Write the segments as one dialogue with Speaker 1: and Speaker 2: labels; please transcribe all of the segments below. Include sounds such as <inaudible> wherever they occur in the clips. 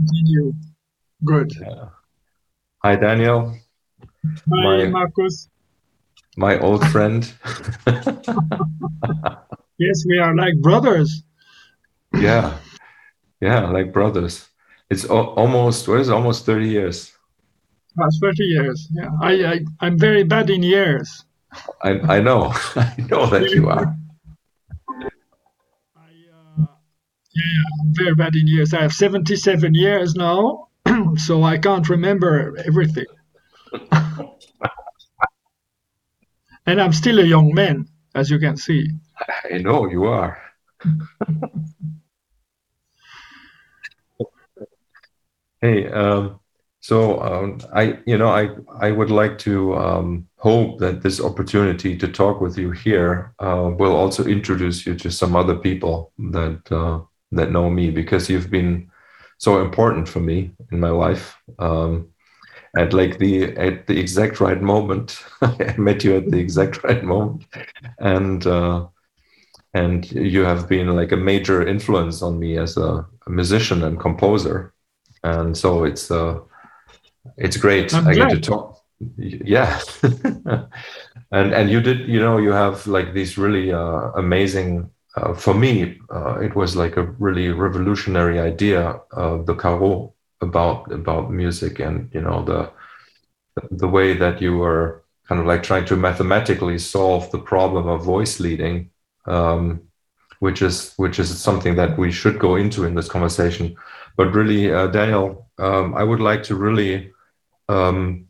Speaker 1: continue. Good.
Speaker 2: Yeah. Hi, Daniel.
Speaker 1: Hi, Marcus.
Speaker 2: My old friend. <laughs>
Speaker 1: yes, we are like brothers.
Speaker 2: yeah, yeah, like brothers. It's almost what is it, almost thirty years.
Speaker 1: That's thirty years. Yeah, I, I I'm very bad in years.
Speaker 2: I I know, <laughs> I know that you are.
Speaker 1: Yeah, very bad in years. I have seventy-seven years now, <clears throat> so I can't remember everything. <laughs> and I'm still a young man, as you can see.
Speaker 2: I know you are. <laughs> hey, um, so um, I, you know, I I would like to um, hope that this opportunity to talk with you here uh, will also introduce you to some other people that uh, that know me because you've been so important for me in my life. Um, at like the at the exact right moment. <laughs> I met you at the exact <laughs> right moment, and uh, and you have been like a major influence on me as a, a musician and composer, and so it's uh, it's great.
Speaker 1: I'm
Speaker 2: I
Speaker 1: glad.
Speaker 2: get to talk. Yeah, <laughs> and and you did you know you have like these really uh, amazing. Uh, for me, uh, it was like a really revolutionary idea, uh, the carreau about about music and you know the the way that you were kind of like trying to mathematically solve the problem of voice leading um, which is which is something that we should go into in this conversation. But really uh, daniel um, i would like to really um,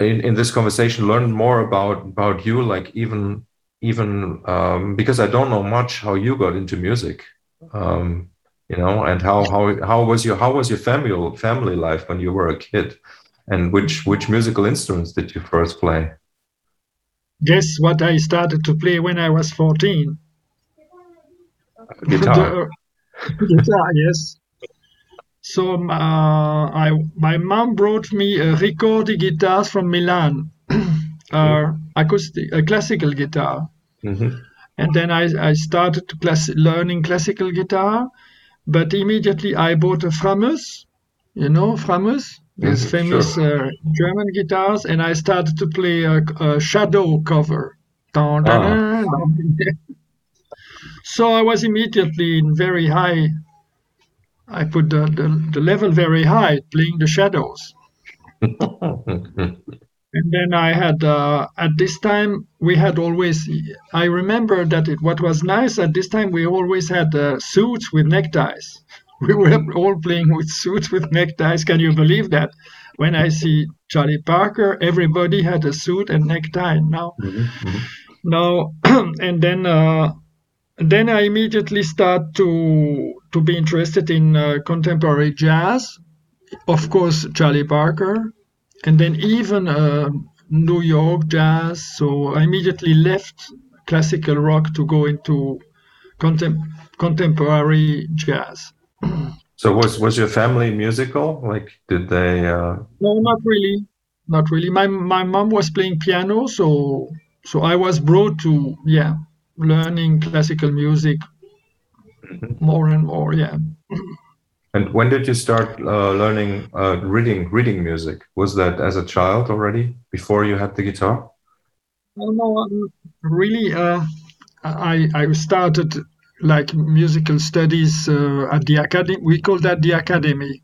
Speaker 2: in, in this conversation learn more about about you like even even um, because i don't know much how you got into music um, you know and how how how was your how was your family family life when you were a kid and which which musical instruments did you first play
Speaker 1: Guess what I started to play when I was 14?
Speaker 2: guitar
Speaker 1: The- <laughs> guitar, yes. So uh, I my mom brought me a recorded guitars from Milan, <clears throat> uh, acoustic, a classical guitar,
Speaker 2: Mhm.
Speaker 1: and then I, I started to class, learning classical guitar, but immediately I bought a Framus, you know Framus, these
Speaker 2: Mhm,
Speaker 1: famous uh, German guitars, and I started to play a, a shadow cover. Dun, dun,
Speaker 2: Ah.
Speaker 1: dun. <laughs> So I was immediately in very high. I put the, the, the level very high, playing the shadows. <laughs> And then I had uh, at this time we had always. I remember that it what was nice at this time we always had uh, suits with neckties. <laughs> We were all playing with suits with neckties. Can you believe that? When I see Charlie Parker, everybody had a suit and necktie. Now,
Speaker 2: Mhm, mhm.
Speaker 1: now, <clears throat> and then uh, then I immediately start to to be interested in uh, contemporary jazz. Of course, Charlie Parker, and then even uh, New York jazz. So I immediately left classical rock to go into contem- contemporary jazz. <clears throat>
Speaker 2: so was was your family musical like did they uh
Speaker 1: No, not really, not really. My my mom was playing piano, so so I was brought to yeah learning classical music more and more. Yeah. <clears throat>
Speaker 2: and when did you start uh, learning uh, reading reading music was that as a child already before you had the guitar
Speaker 1: No, no, um, really. Uh, I I started like musical studies uh, at the academy. We call that the academy.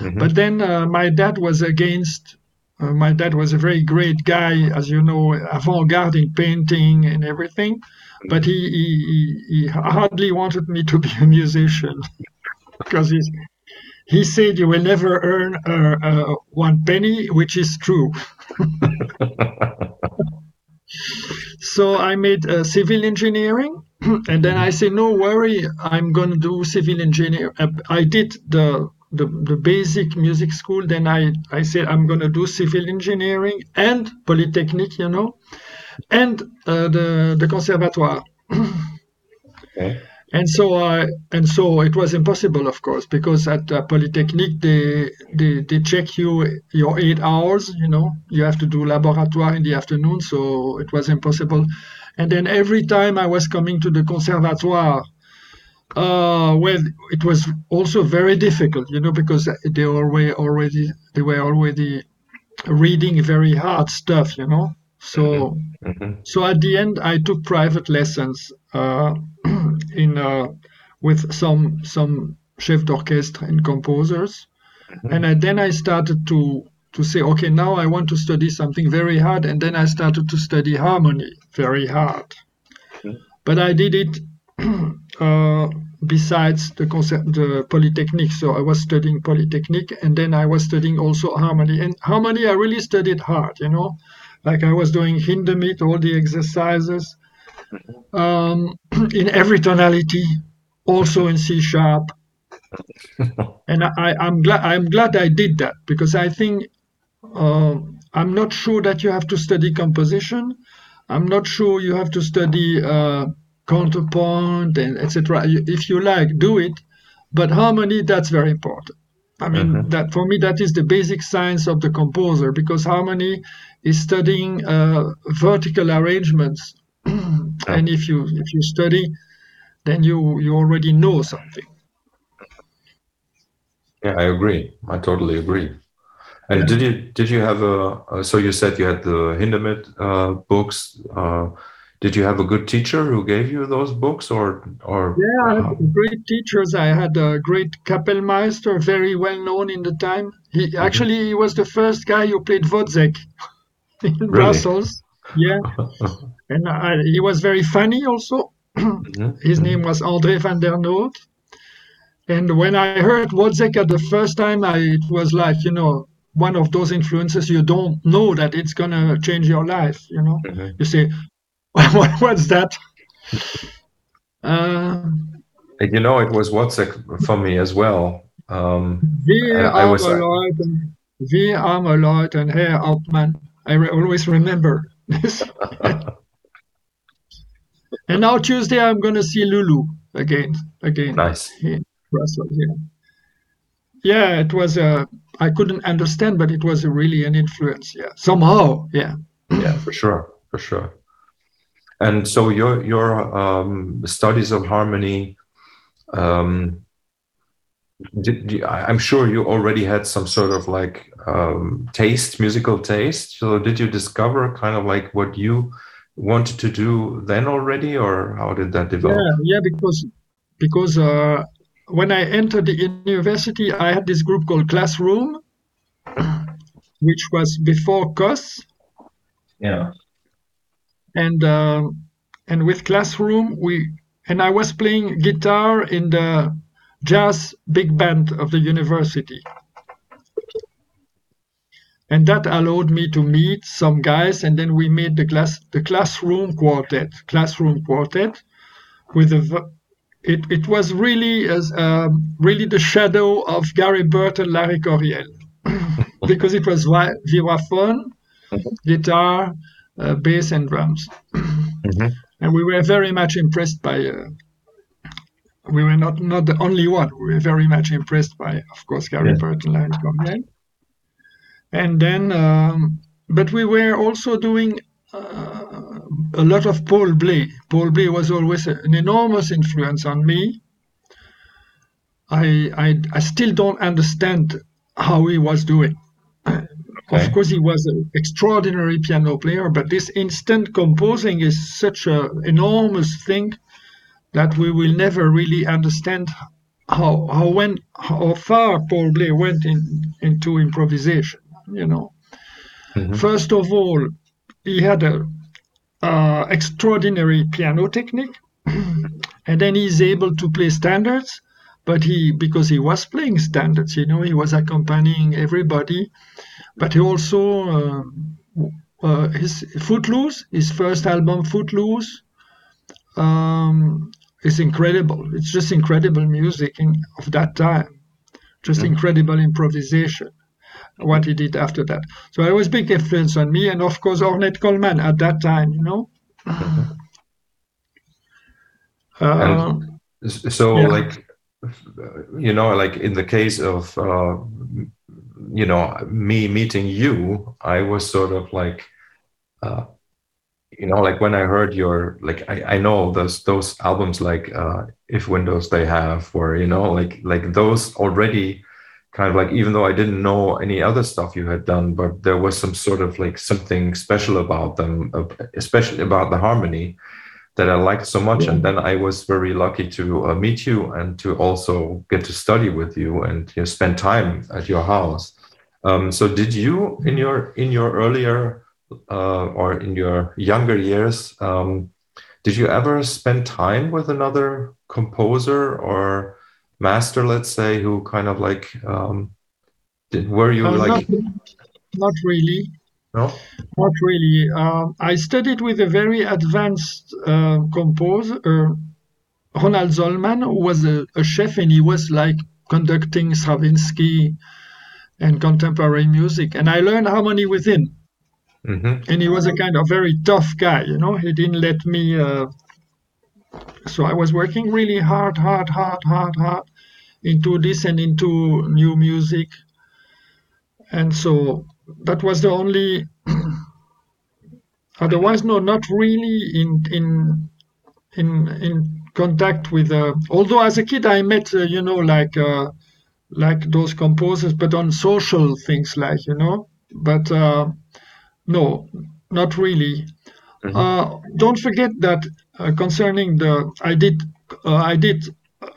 Speaker 2: Mhm.
Speaker 1: But then uh, my dad was against. Uh, my dad was a very great guy, as you know, avant-garde in painting and everything. But he, he, he hardly wanted me to be a musician <laughs> because he, he said you will never earn uh, uh, one penny, which is true. <laughs> So I made uh, civil engineering, <clears throat> and then I said, "No worry, I'm going to do civil engineer." Uh, I did the, the the basic music school. Then I I said I'm going to do civil engineering and polytechnic, you know, and uh, the the conservatoire. <clears throat>
Speaker 2: okay
Speaker 1: And so I and so it was impossible, of course, because at uh, Polytechnique they, they they check you your eight hours. You know, you have to do laboratoire in the afternoon, so it was impossible. And then every time I was coming to the conservatoire, Uh, well, it was also very difficult, you know, because they were already they were already reading very hard stuff, you know. So, mm-hmm. so at the end, I took private lessons uh, <clears throat> in uh, with some some chef d'orchestre and composers, mm-hmm. and I, then I started to to say, okay, now I want to study something very hard, and then I started to study harmony very hard. Mm-hmm. But I did it <clears throat> uh, besides the concert, the polytechnic. So I was studying polytechnic, and then I was studying also harmony. And harmony, I really studied hard, you know, like I was doing Hindemith, all the exercises um, <clears throat> in every tonality, also in C sharp. <laughs> and I, am glad I'm glad I did that because I think uh, I'm not sure that you have to study composition. I'm not sure you have to study. Uh, counterpoint and etc. If you like, do it. But harmony, that's very important. I mean, mm-hmm. that for me, that is the basic science of the composer because harmony is studying uh, vertical arrangements, <clears throat> and if you if you study, then you you already know something.
Speaker 2: Yeah, I agree. I totally agree. And yeah. did you did you have a? Uh, so you said you had the Hindemith uh, books. Uh, did you have a good teacher who gave you those books or or
Speaker 1: yeah I had great teachers i had a great kapellmeister very well known in the time he mm-hmm. actually he was the first guy who played Wozzeck <laughs> in really? brussels yeah <laughs> and I, he was very funny also <clears throat> his name was andre van der noot and when i heard Wozzeck at the first time I, it was like you know one of those influences you don't know that it's gonna change your life you know mm-hmm. you say <laughs> what, what's that? <laughs>
Speaker 2: Uh, you know, it was Wozzeck for me as well. Um,
Speaker 1: I, I was, Leute, wir arme Leute, Herr Hauptmann. I re always remember this. <laughs> and now Tuesday, I'm going to see Lulu again. Again.
Speaker 2: Nice. In
Speaker 1: Brussels, yeah. Yeah, it was a. I couldn't understand, but it was really an influence. Yeah, somehow. Yeah.
Speaker 2: Yeah, for sure, for sure. And so your your um, studies of harmony, um, did, I'm sure you already had some sort of like um, taste, musical taste. So did you discover kind of like what you wanted to do then already, or how did that develop?
Speaker 1: Yeah, yeah, because because uh, when I entered the university, I had this group called Classroom, <clears throat> which was before COS.
Speaker 2: Yeah
Speaker 1: and uh, and with classroom we and I was playing guitar in the jazz big band of the university. And that allowed me to meet some guys, and then we made the class the classroom quartet. Classroom quartet, with a it, it was really as um, really the shadow of Gary Burton, Larry Coryell, <laughs> because it was vibraphone, mm-hmm. guitar, uh, bass and drums. Mm-hmm. <clears throat> And we were very much impressed by. Uh, we were not not the only one. We were very much impressed by, of course, Gary yeah. Burton, Larry Coryell. And then, um, but we were also doing uh, a lot of Paul Bley. Paul Bley was always an enormous influence on me. I, I, I still don't understand how he was doing. Okay. Of course, he was an extraordinary piano player, but this instant composing is such an enormous thing that we will never really understand how how when how far Paul Bley went in into improvisation. You know, mm-hmm. first of all, he had a uh, extraordinary piano technique, <clears throat> and then he's able to play standards. But he, because he was playing standards, you know, he was accompanying everybody but he also uh, uh, his Footloose, his first album Footloose, um, is incredible. It's just incredible music in, of that time, just mm-hmm. incredible improvisation. What he did after that. So it was big influence on me, and of course Ornette Coleman at that time, you know. <laughs> Mm-hmm.
Speaker 2: Uh, so, yeah. like, you know, like in the case of uh, you know me meeting you i was sort of like uh, you know, like when I heard your like I, I know those those albums like uh If Windows They Have or you know like like those already kind of like even though I didn't know any other stuff you had done, but there was some sort of like something special about them, especially about the harmony that I liked so much. Yeah. And then I was very lucky to uh, meet you and to also get to study with you and you know, spend time at your house. Um, so did you in your in your earlier uh, or in your younger years, um, did you ever spend time with another composer or master, let's say, who kind of like um, did were you uh, like?
Speaker 1: Not, not, really.
Speaker 2: No,
Speaker 1: not really. Um, I studied with a very advanced uh, composer, uh, Ronald Zollman, who was a, a chef, and he was like conducting Stravinsky and contemporary music, and I learned harmony with him. Mm-hmm. And he was a kind of very tough guy, you know. He didn't let me uh, so I was working really hard, hard, hard, hard, hard into this and into new music. And so that was the only. <clears throat> Otherwise, no, not really in in in in contact with. Uh, although as a kid I met, uh, you know, like uh, like those composers, but on social things, like you know. But uh, no, not really. Mm-hmm. Uh, don't forget that concerning the I did uh, I did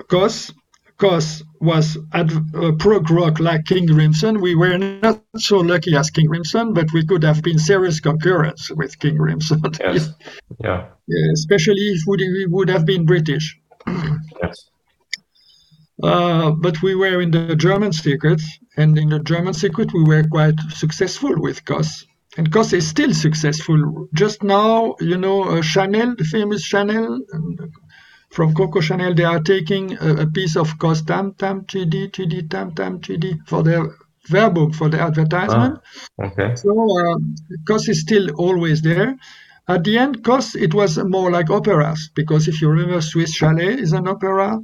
Speaker 1: COS COS was at uh, prog rock like King Crimson. We were not so lucky as King Crimson, but we could have been serious concurrents with King Crimson.
Speaker 2: Yes. <laughs> yeah.
Speaker 1: yeah. Especially if we, we would have been British. <clears throat>
Speaker 2: yes.
Speaker 1: Uh, but we were in the German secret, and in the German secret, we were quite successful with COS and COS is still successful. Just now, you know, uh, Chanel, the famous Chanel from Coco Chanel, they are taking a, a piece of COS tam tam chidi chidi tam tam chidi for their verbook for the advertisement.
Speaker 2: Ah, okay.
Speaker 1: So uh, COS is still always there. At the end, COS it was more like operas because if you remember, Swiss Chalet is an opera.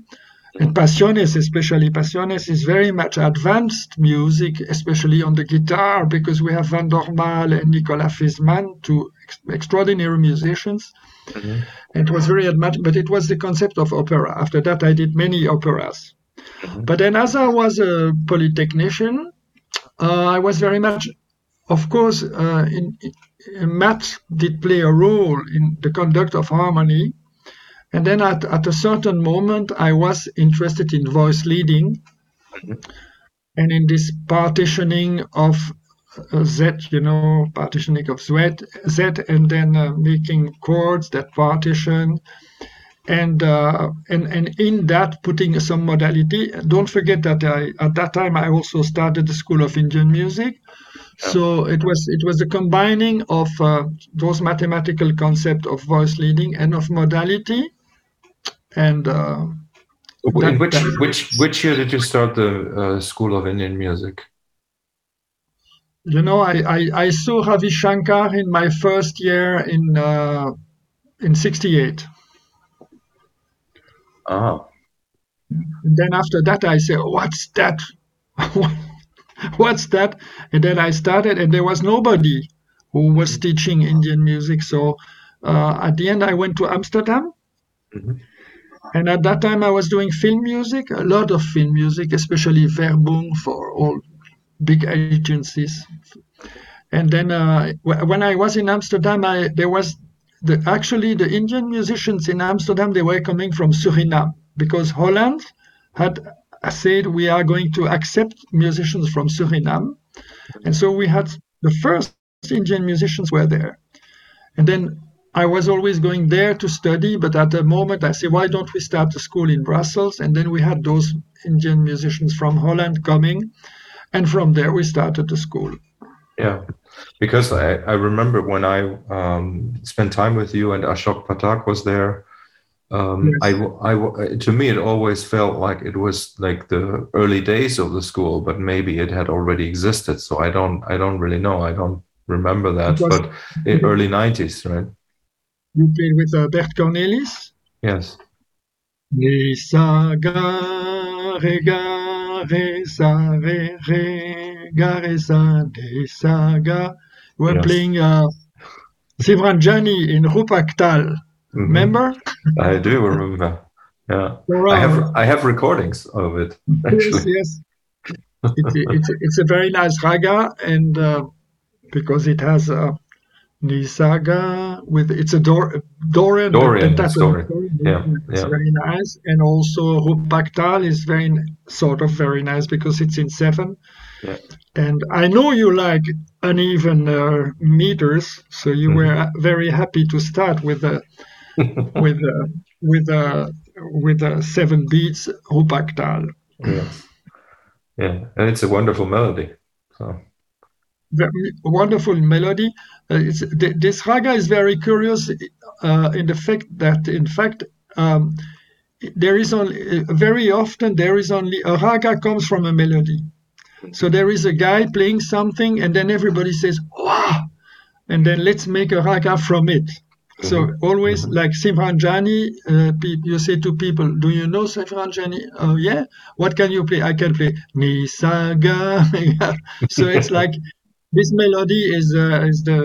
Speaker 1: And Pasiones, especially Pasiones, is very much advanced music, especially on the guitar, because we have Van Dormael and Nicolas Fiszman, two ex- extraordinary musicians. Mm-hmm. It was very advanced, but it was the concept of opera. After that, I did many operas. Mm-hmm. But then, as I was a polytechnician, uh, I was very much, of course, uh, in, in, math did play a role in the conduct of harmony and then at, at a certain moment, I was interested in voice leading mm-hmm. and in this partitioning of uh, Z, you know, partitioning of Z, Z and then uh, making chords that partition. And, uh, and and in that putting some modality. Don't forget that I, at that time I also started the School of Indian Music, so it was it was the combining of uh, those mathematical concept of voice leading and of modality and uh,
Speaker 2: in which that, which which year did you start the uh, School of Indian Music?
Speaker 1: You know, I, I, I saw Ravi Shankar in my first year in uh, in '68.
Speaker 2: Ah.
Speaker 1: And then after that, I said, "What's that? <laughs> What's that?" And then I started, and there was nobody who was teaching Indian music. So uh, at the end, I went to Amsterdam. Mm-hmm and at that time, I was doing film music, a lot of film music, especially Verbung for all big agencies. And then uh, when I was in Amsterdam, I, there was the, actually the Indian musicians in Amsterdam. They were coming from Suriname because Holland had said we are going to accept musicians from Suriname, and so we had the first Indian musicians were there. And then I was always going there to study, but at the moment I said, why don't we start a school in Brussels? And then we had those Indian musicians from Holland coming, and from there we started the school.
Speaker 2: Yeah, because I, I remember when I um, spent time with you and Ashok Pathak was there. Um, yes. I, I, to me, it always felt like it was like the early days of the school, but maybe it had already existed. So I don't, I don't really know. I don't remember that, was, but in early '90s, right?
Speaker 1: You played with uh, Bert Cornelis?
Speaker 2: Yes.
Speaker 1: Re, sa, ga, re, ga, re, sa, re, re, ga, re, sa, de, sa, ga. We're yes. playing uh, Sivranjani in Rupak Tal.
Speaker 2: Mhm.
Speaker 1: Remember?
Speaker 2: I do remember. Yeah,
Speaker 1: There
Speaker 2: I have I have recordings of it
Speaker 1: Yes,
Speaker 2: actually.
Speaker 1: yes. It's a, it's, it's a very nice raga, and uh, because it has Nisaga with it's a Dor, Dorian,
Speaker 2: Dorian
Speaker 1: pentatonic
Speaker 2: story.
Speaker 1: Dorian,
Speaker 2: Yeah,
Speaker 1: it's
Speaker 2: yeah.
Speaker 1: very nice, and also Rupaktal is very sort of very nice because it's in seven.
Speaker 2: Yeah.
Speaker 1: And I know you like uneven uh, meters, so you
Speaker 2: Mm-hmm.
Speaker 1: were very happy to start with a <laughs> with a, with a, with a seven beats Rupaktal.
Speaker 2: Yeah, yeah, and it's a wonderful melody. So
Speaker 1: wonderful melody. Uh, it's, th- this raga is very curious uh, in the fact that, in fact, um, there is only very often there is only a raga comes from a melody. So there is a guy playing something, and then everybody says "wow," and then let's make a raga from it. So always like Sivranjani, uh, you say to people, "Do you know Sivranjani?" Oh yeah. What can you play? I can play Nisaga. <laughs> so it's like this melody is uh, is the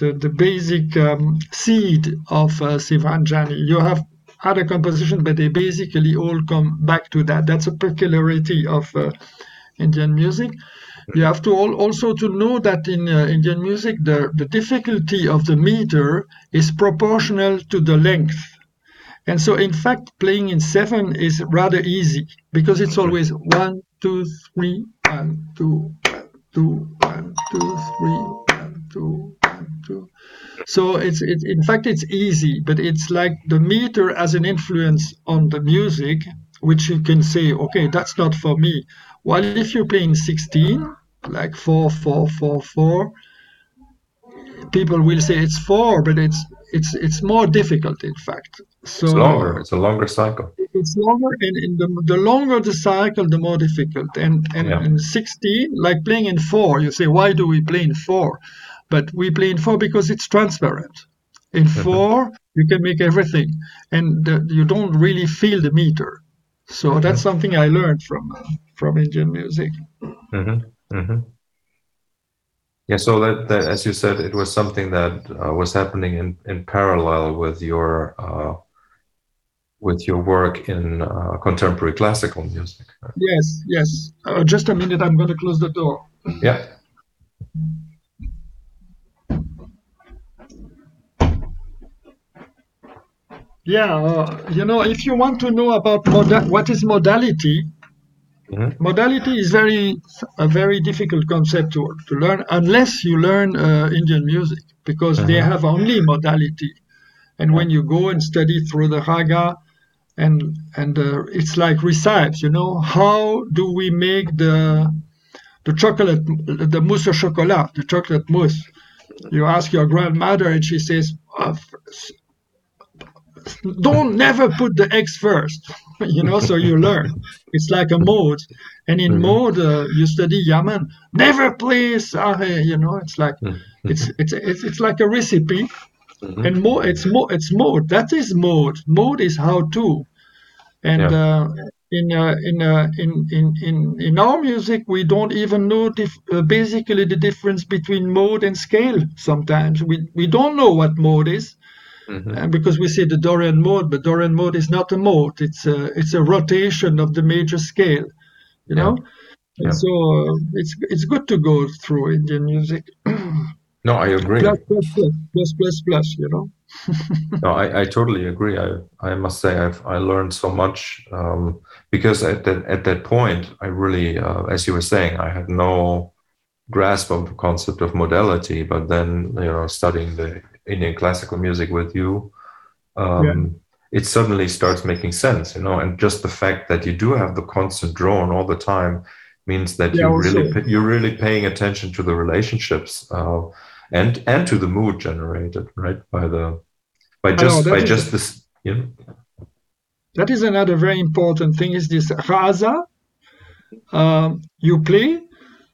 Speaker 1: the, the basic um, seed of uh, Sivranjani. You have other compositions, but they basically all come back to that. That's a peculiarity of uh, Indian music. You have to al- also to know that in uh, Indian music, the, the difficulty of the meter is proportional to the length. And so, in fact, playing in seven is rather easy because it's always one, two, three, one, two, one, two, one, two, three, one, two, one, two. So it's it, in fact it's easy, but it's like the meter as an influence on the music, which you can say, okay, that's not for me. While if you're playing 16, like four, four, four, four, people will say it's four, but it's it's it's more difficult in fact. So
Speaker 2: it's longer. It's a longer cycle.
Speaker 1: It's longer and, and the, the longer the cycle the more difficult. And and
Speaker 2: Yeah.
Speaker 1: in 16 like playing in four you say why do we play in four? But we play in four because it's transparent. In four you can make everything and the, you don't really feel the meter. So that's something i learned from uh, from indian music.
Speaker 2: Hmm hmm Yeah, so that, that, as you said, it was something that uh, was happening in, in parallel with your uh, with your work in uh, contemporary classical music.
Speaker 1: yes yes uh, just a minute i'm going to close the door
Speaker 2: Yeah.
Speaker 1: yeah uh, you know if you want to know about moda- what is modality
Speaker 2: Mhm.
Speaker 1: modality is very a very difficult concept to, to learn unless you learn uh, indian music because they
Speaker 2: Mhm.
Speaker 1: have only modality and when you go and study through the raga and and uh, it's like recipes you know? How do we make the the chocolate the mousse au chocolat the chocolate mousse? You ask your grandmother and she says "Oh, don't never put the eggs first <laughs> you know? So you learn. It's like a mode. And in
Speaker 2: Mhm.
Speaker 1: mode uh, you study yaman. Never please sahe you know? It's like
Speaker 2: Mhm.
Speaker 1: it's it's it's, it's like a recipe.
Speaker 2: Mhm.
Speaker 1: and more it's more it's mode. That is mode. Mode is how to and
Speaker 2: Yeah.
Speaker 1: uh, in uh, in, uh, in in in in our music we don't even know dif- uh, basically the difference between mode and scale sometimes we we don't know what mode is
Speaker 2: Mhm.
Speaker 1: uh, because we say the Dorian mode, but Dorian mode is not a mode. It's a it's a rotation of the major scale, you
Speaker 2: Yeah.
Speaker 1: know.
Speaker 2: Yeah.
Speaker 1: So uh, it's it's good to go through Indian music.
Speaker 2: No, I agree.
Speaker 1: plus plus plus plus plus plus, you know. <laughs>
Speaker 2: No, I, I totally agree. I, I must say I've I learned so much um, because at that at that point I really, uh, as you were saying, I had no grasp of the concept of modality. But then you know, studying the Indian classical music with you, um,
Speaker 1: Yeah.
Speaker 2: it suddenly starts making sense. You know, and just the fact that you do have the constant drone all the time means that
Speaker 1: Yeah,
Speaker 2: you really you're really paying attention to the relationships uh, and and to the mood generated right by the by just
Speaker 1: that
Speaker 2: by
Speaker 1: is-
Speaker 2: just this you know
Speaker 1: That is another very important thing. Is this rasa? Um, you play,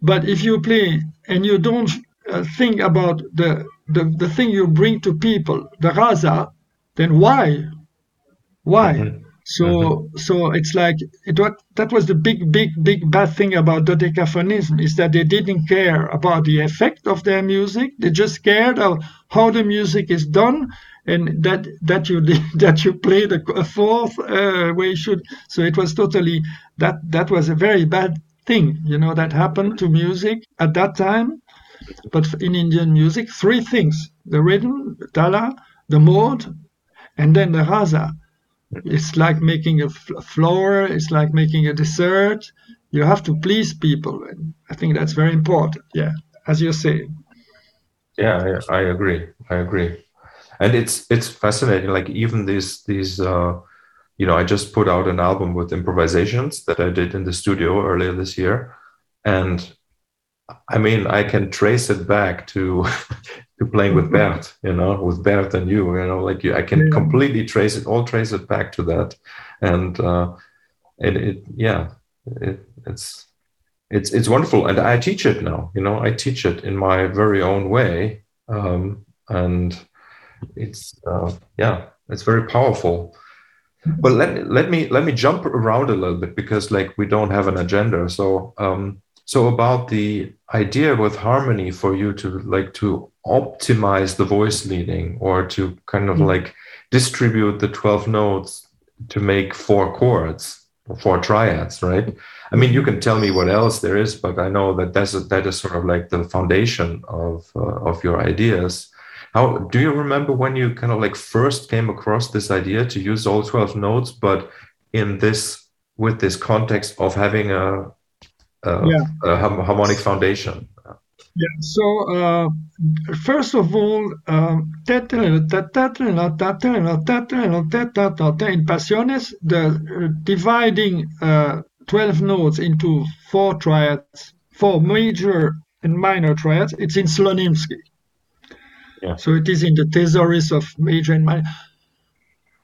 Speaker 1: but if you play and you don't uh, think about the, the the thing you bring to people, the rasa, then why? Why?
Speaker 2: Mhm.
Speaker 1: So mm-hmm. so it's like it was that was the big big big bad thing about dodecaphonism is that they didn't care about the effect of their music. They just cared of how the music is done and that that you <laughs> that you played a, fourth uh, where you should. So it was totally that that was a very bad thing, you know, that happened to music at that time. But in Indian music, three things: the rhythm, the tala, the mode, and then the rasa. It's like making a flower. It's like making a dessert. You have to please people, and I think that's very important. Yeah, as you say.
Speaker 2: Yeah, I, I agree. I agree and it's it's fascinating like even these these uh you know i just put out an album with improvisations that i did in the studio earlier this year and i mean i can trace it back to <laughs> to playing with bert you know with bert and you you know like you i can completely trace it all trace it back to that and uh it, it yeah it, it's it's it's wonderful and i teach it now you know i teach it in my very own way um and it's uh, yeah, it's very powerful. But let let me let me jump around a little bit because like we don't have an agenda. So um, so about the idea with harmony for you to like to optimize the voice leading or to kind of mm-hmm. like distribute the 12 notes to make four chords or four triads right i mean you can tell me what else there is but i know that that's that is sort of like the foundation of uh, of your ideas how do you remember when you kind of like first came across this idea to use all 12 notes, but in this with this context of having a, a, yeah. a harmonic foundation?
Speaker 1: Yeah. So uh, first of all, um, in Pasiones, the uh, dividing uh, 12 notes into four triads, four major and minor triads, it's in Slonimsky. Yeah. So it is in the thesaurus of major and minor.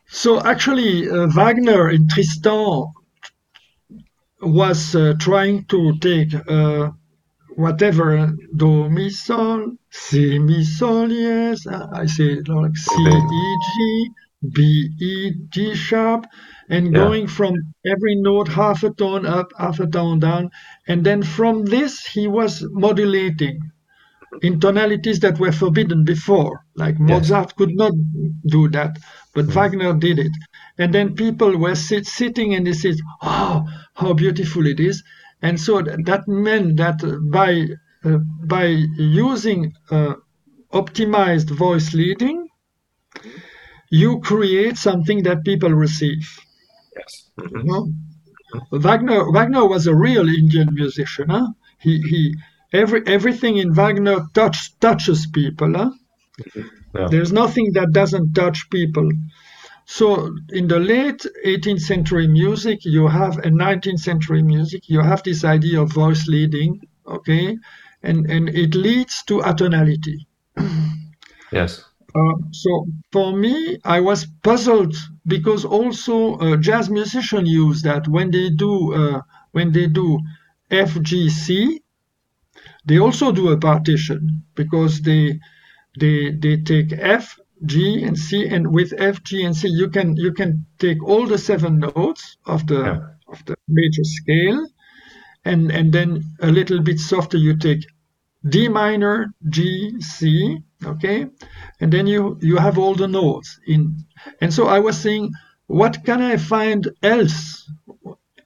Speaker 1: So actually, uh, Wagner in Tristan was uh, trying to take uh, whatever do mi sol, si mi sol, yes, I say like C E G, B E G sharp, and yeah. going from every note half a tone up, half a tone down, and then from this he was modulating in tonalities that were forbidden before. Like Mozart yes. could not do that, but mm. Wagner did it. And then people were sit, sitting and they said, "Oh, how beautiful it is!" And so that meant that by uh, by using uh, optimized voice leading, you create something that people receive.
Speaker 2: Yes. Mm-hmm.
Speaker 1: Wagner Wagner was a real Indian musician. Huh? He he every everything in Wagner touch, touches people. Huh? Yeah. There's nothing that doesn't touch people. So in the late 18th century music, you have a 19th century music, you have this idea of voice leading, okay, and and it leads to atonality. <clears throat>
Speaker 2: yes.
Speaker 1: Uh, so for me, I was puzzled because also uh, jazz musicians use that when they do uh, when they do FGC, they also do a partition because they they they take F, G, and C, and with F, G, and C, you can you can take all the seven notes of the yeah. of the major scale, and and then a little bit softer you take D minor, G, C, okay, and then you you have all the notes in, and so I was saying, what can I find else?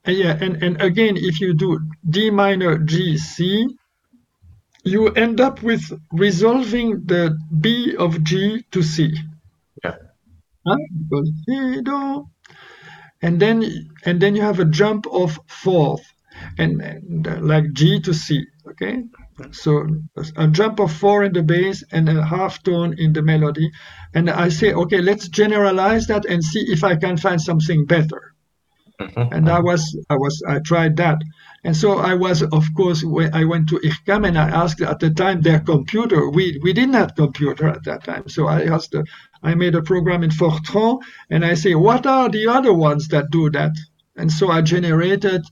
Speaker 1: Yeah, and and again, if you do D minor, G, C, you end up with resolving the B of G to C.
Speaker 2: Yeah.
Speaker 1: Huh? And then and then you have a jump of fourth, and, and uh, like G to C. Okay. So a jump of four in the bass and a half tone in the melody, and I say, okay, let's generalize that and see if I can find something better. Mm-hmm. And I was, I was, I tried that. And so I was, of course, when I went to IRCAM and I asked at the time their computer. We we didn't have computer at that time, so I asked. I made a program in Fortran, and I say, what are the other ones that do that? And so I generated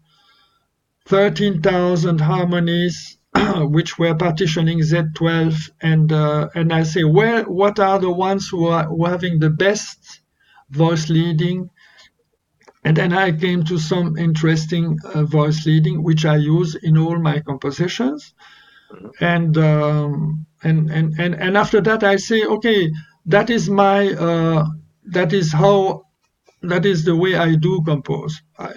Speaker 1: thirteen thousand harmonies, <clears throat> which were partitioning Z12, and uh, and I say, where what are the ones who are, who are having the best voice leading? And then I came to some interesting uh, voice leading, which I use in all my compositions. And, um, and and and and after that, I say, okay, that is my uh, that is how that is the way I do compose. I,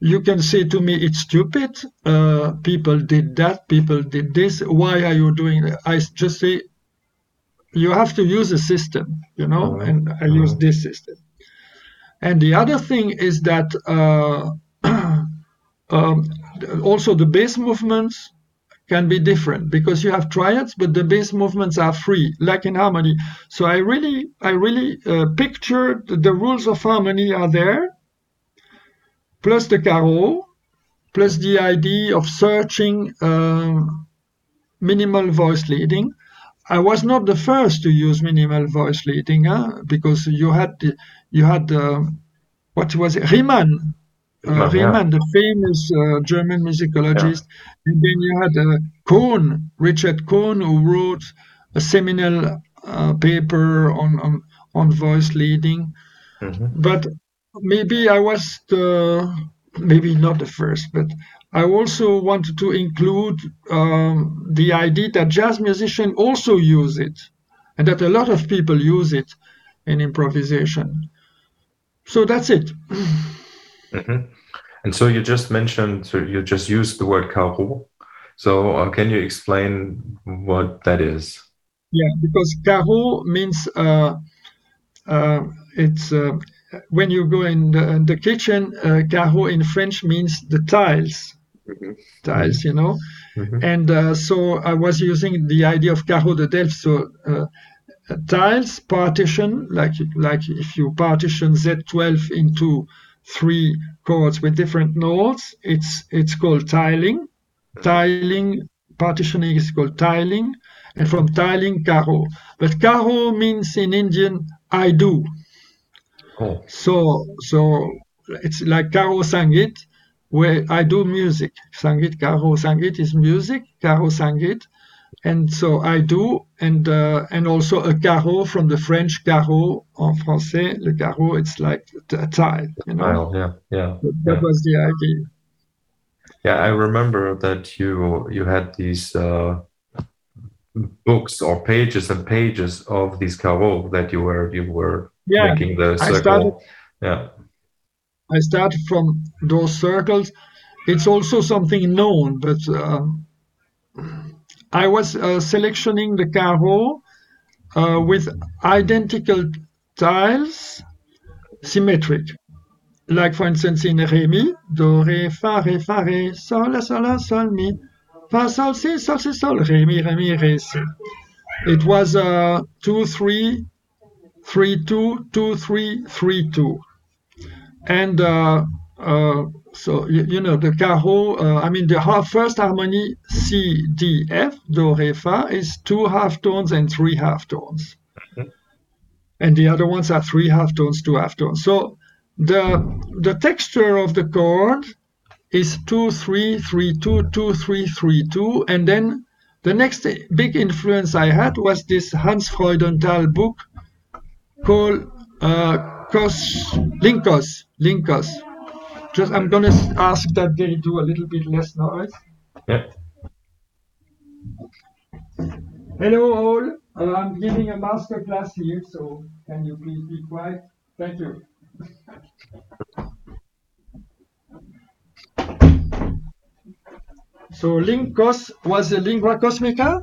Speaker 1: you can say to me, it's stupid. Uh, people did that. People did this. Why are you doing that? I just say, you have to use a system, you know,
Speaker 2: Mhm.
Speaker 1: and I use this system. And the other thing is that uh, <clears throat> um, also the bass movements can be different because you have triads, but the bass movements are free, like in harmony. So I really, I really uh, picture the, rules of harmony are there, plus the caro plus the idea of searching um, minimal voice leading. I was not the first to use minimal voice leading, huh? because you had the, you had uh, what was it, Riemann, uh,
Speaker 2: Riemann, yeah.
Speaker 1: The famous uh, German musicologist, and then you had uh, Cohn, Richard Cohn, who wrote a seminal uh, paper on, on on voice leading.
Speaker 2: Mhm.
Speaker 1: But maybe I was the maybe not the first, but I also wanted to include um, the idea that jazz musicians also use it, and that a lot of people use it in improvisation. So that's it. <clears throat>
Speaker 2: Mhm. And so you just mentioned, so you just used the word carreau. So uh, can you explain what that is?
Speaker 1: Yeah, because carreau means uh, uh, it's uh, when you go in the, in the kitchen. Uh, carreau in French means the tiles, tiles, you know.
Speaker 2: Mhm.
Speaker 1: And uh, so I was using the idea of carreau de Delft. So uh, tiles partition, like like if you partition Z12 into three chords with different notes, it's it's called tiling. Tiling partitioning is called tiling, and from tiling carreau. But carreau means in Indian I do.
Speaker 2: Oh,
Speaker 1: So so it's like Karo Sangit, where I do music. Sangit, Karo Sangit is music, Karo Sangit. And so I do, and uh, and also a carreau from the French carreau en français. Le carreau, it's like a tile, you know.
Speaker 2: Nile, yeah, yeah,
Speaker 1: That, that
Speaker 2: yeah.
Speaker 1: was the idea.
Speaker 2: Yeah, I remember that you you had these uh, books or pages and pages of these carreaux that you were you were
Speaker 1: Yeah,
Speaker 2: making the circle.
Speaker 1: I started
Speaker 2: Yeah.
Speaker 1: I started from those circles. It's also something known, but um, I was uh, selectioning the carreau uh, with identical tiles, symmetric. Like, for instance, in Ré, Mi, Do, Ré, Fa, Ré, Fa, Ré, Sol, La, Sol, Sol, Mi, Fa, Sol, Si, Sol, Si, Sol, Ré, Mi, Ré, Mi, Ré, Si. It was uh, 2, 3, 3, 2, 2, 3, 3, 2 and uh, uh, so you, you know the carreau. Uh, I mean the half, first harmony C D F do re fa is two half tones and three half tones, and the other ones are three half tones, two half tones. So the the texture of the chord is two three three two two three three two, and then the next big influence I had was this Hans Freudenthal book called uh, Kos, Lincos, Lincos. Just I'm gonna ask that they do a little bit less noise.
Speaker 2: Yeah.
Speaker 1: Hello all, uh, I'm giving a master class here, so can you please be quiet? Thank you. So Lincos was a lingua cosmica.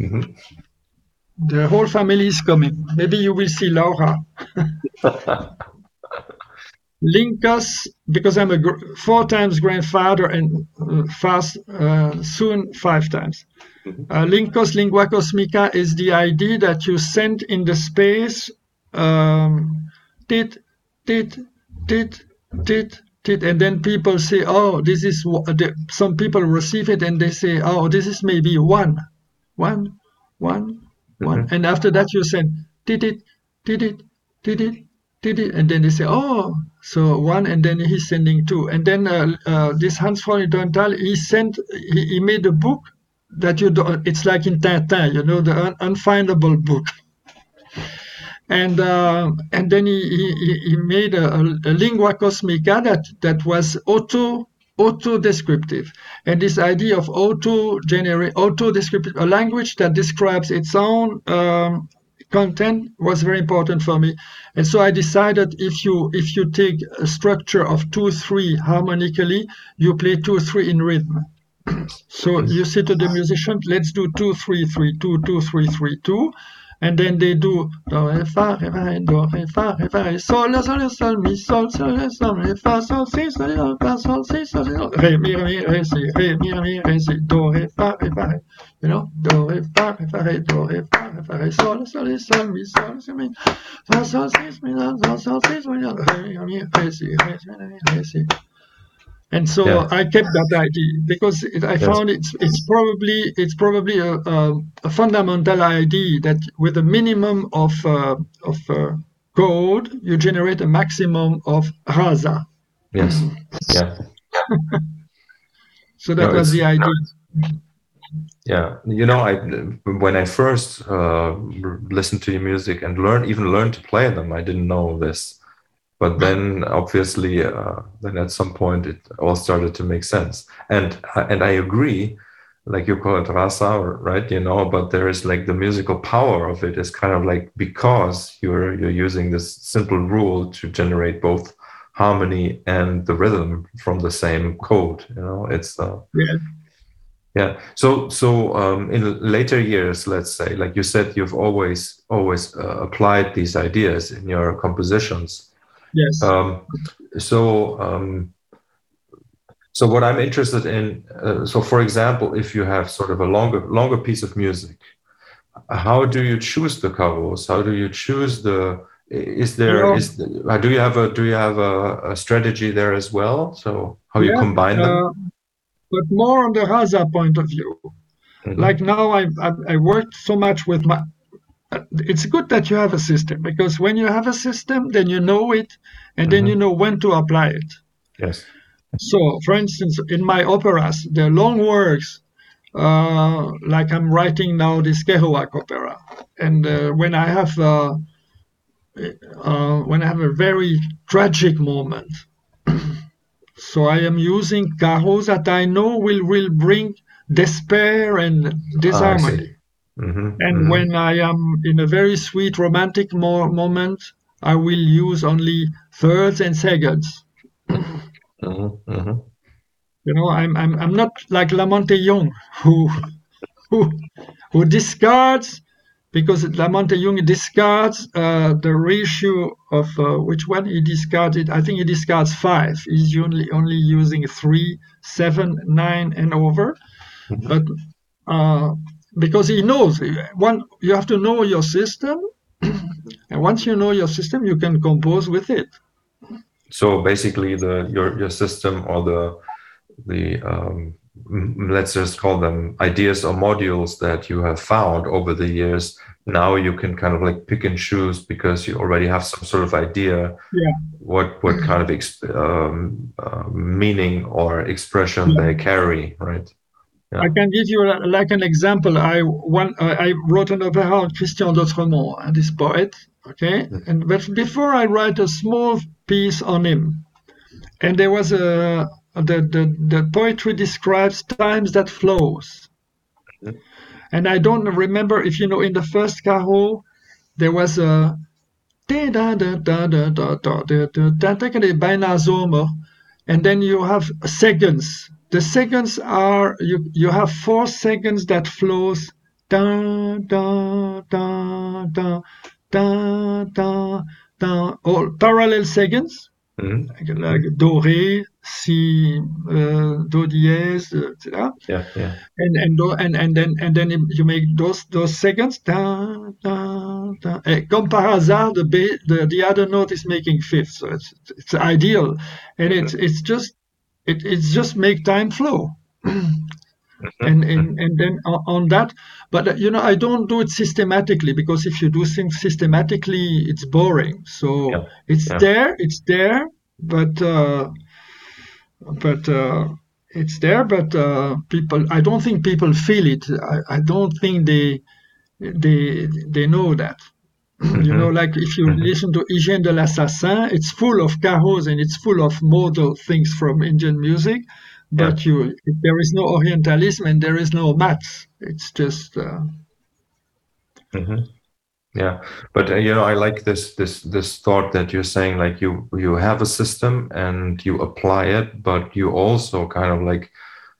Speaker 2: Mhm.
Speaker 1: The whole family is coming. Maybe you will see Laura. <laughs> Lincos, because I'm a gr- four times grandfather and uh, fast uh, soon five times. Uh, Lincos lingua cosmica is the idea that you send in the space um, tit tit tit tit tit, and then people say, "Oh, this is." Some people receive it and they say, "Oh, this is maybe one, one, one, one," and after that you send tit it tit it tit tit it, and then they say, "Oh." So one, and then he's sending two, and then uh, uh, this Hans von Freudenthal, he sent, he, he made a book that you don't. It's like in Tintin, you know, the un- unfindable book. and uh, and then he, he, he made a, a, lingua cosmica that that was auto auto descriptive and this idea of auto generate auto descriptive a language that describes its own um, content was very important for me. And so i decided if you if you take a structure of two three harmonically you play two three in rhythm. <clears throat> So you say to the musician let's do two three three two two three three two and then they do do re fa re fa re do re fa re fa re sol la sol la sol mi sol sol la sol re fa sol si sol la fa sol si sol la re mi re mi re si re mi re mi re si do re fa re fa re you know do re fa re fa re do re fa re fa re sol la sol la sol mi sol si mi fa sol si mi la sol sol si sol la re mi re mi re si re mi re mi re si and so yeah. I kept that idea because it, I yes. found it's it's probably it's probably a, a, a, fundamental idea that with a minimum of uh, of uh, code you generate a maximum of rasa.
Speaker 2: Yes. <laughs> Yeah.
Speaker 1: so that no, was the idea.
Speaker 2: Yeah, you know, I when I first uh, listened to your music and learned even learned to play them, I didn't know this but then obviously uh, then at some point it all started to make sense. And and i agree like you call it rasa right you know but there is like the musical power of it is kind of like because you're you're using this simple rule to generate both harmony and the rhythm from the same code you know it's uh,
Speaker 1: yeah.
Speaker 2: Yeah. So so um, in later years let's say like you said you've always always uh, applied these ideas in your compositions
Speaker 1: Yes.
Speaker 2: Um, so, um, so what I'm interested in, uh, so for example, if you have sort of a longer longer piece of music, how do you choose the covers? How do you choose the? Is there is uh, do you have a do you have a, a strategy there as well? So how yeah, you combine them? Uh,
Speaker 1: but more on the rasa point of view. Mm-hmm. Like now, I, I I worked so much with my it's good that you have a system because when you have a system, then you know it and mm-hmm. then you know when to apply it.
Speaker 2: Yes.
Speaker 1: So, for instance, in my operas, the long works, uh, like I'm writing now this Kerouac opera, and uh, when I have uh, uh when I have a very tragic moment, <clears throat> so I am using carros that I know will will bring despair and disharmony. Mm-hmm, and mm-hmm. when I am in a very sweet romantic mo- moment, I will use only thirds and seconds. mm-hmm, <coughs> you know, I'm, I'm I'm not like La Monte Young who <laughs> who who discards because La Monte Young discards uh, the ratio of uh, which one he discarded. I think he discards five. He's only only using three, seven, nine, and over. Mm-hmm. But uh, because he knows one you have to know your system <clears throat> and once you know your system you can compose with it
Speaker 2: so basically the your your system or the the um, let's just call them ideas or modules that you have found over the years now you can kind of like pick and choose because you already have some sort of idea
Speaker 1: yeah.
Speaker 2: what what kind of exp- um, uh, meaning or expression yeah. they carry right
Speaker 1: yeah. I can give you like an example. I one uh, I wrote an opera on Christian Dotremont, this poet. Okay, mm-hmm. and but before I write a small piece on him, and there was a the the, the poetry describes times that flows, mm-hmm. and I don't remember if you know in the first carol there was a and then you have seconds the seconds are you you have four seconds that flows. Da da da da da da da. All parallel seconds.
Speaker 2: Mm-hmm.
Speaker 1: like, like do re si uh, do dièse etc
Speaker 2: yeah yeah.
Speaker 1: And and and and then and then you make those those seconds. Da da da. And comme par hasard the, the the other note is making fifth. So it's it's ideal. And it's it's just it, it's just make time flow mm-hmm. and, and and then on that but you know i don't do it systematically because if you do things systematically it's boring so yeah. it's yeah. there it's there but uh, but uh, it's there but uh, people i don't think people feel it I, I don't think they they they know that Mm-hmm. You know, like if you mm-hmm. listen to Hygiène de l'Assassin, it's full of carots and it's full of modal things from Indian music, but yeah. you there is no Orientalism and there is no maths. It's just. Uh...
Speaker 2: Mm-hmm. Yeah, but uh, you know, I like this this this thought that you're saying. Like you you have a system and you apply it, but you also kind of like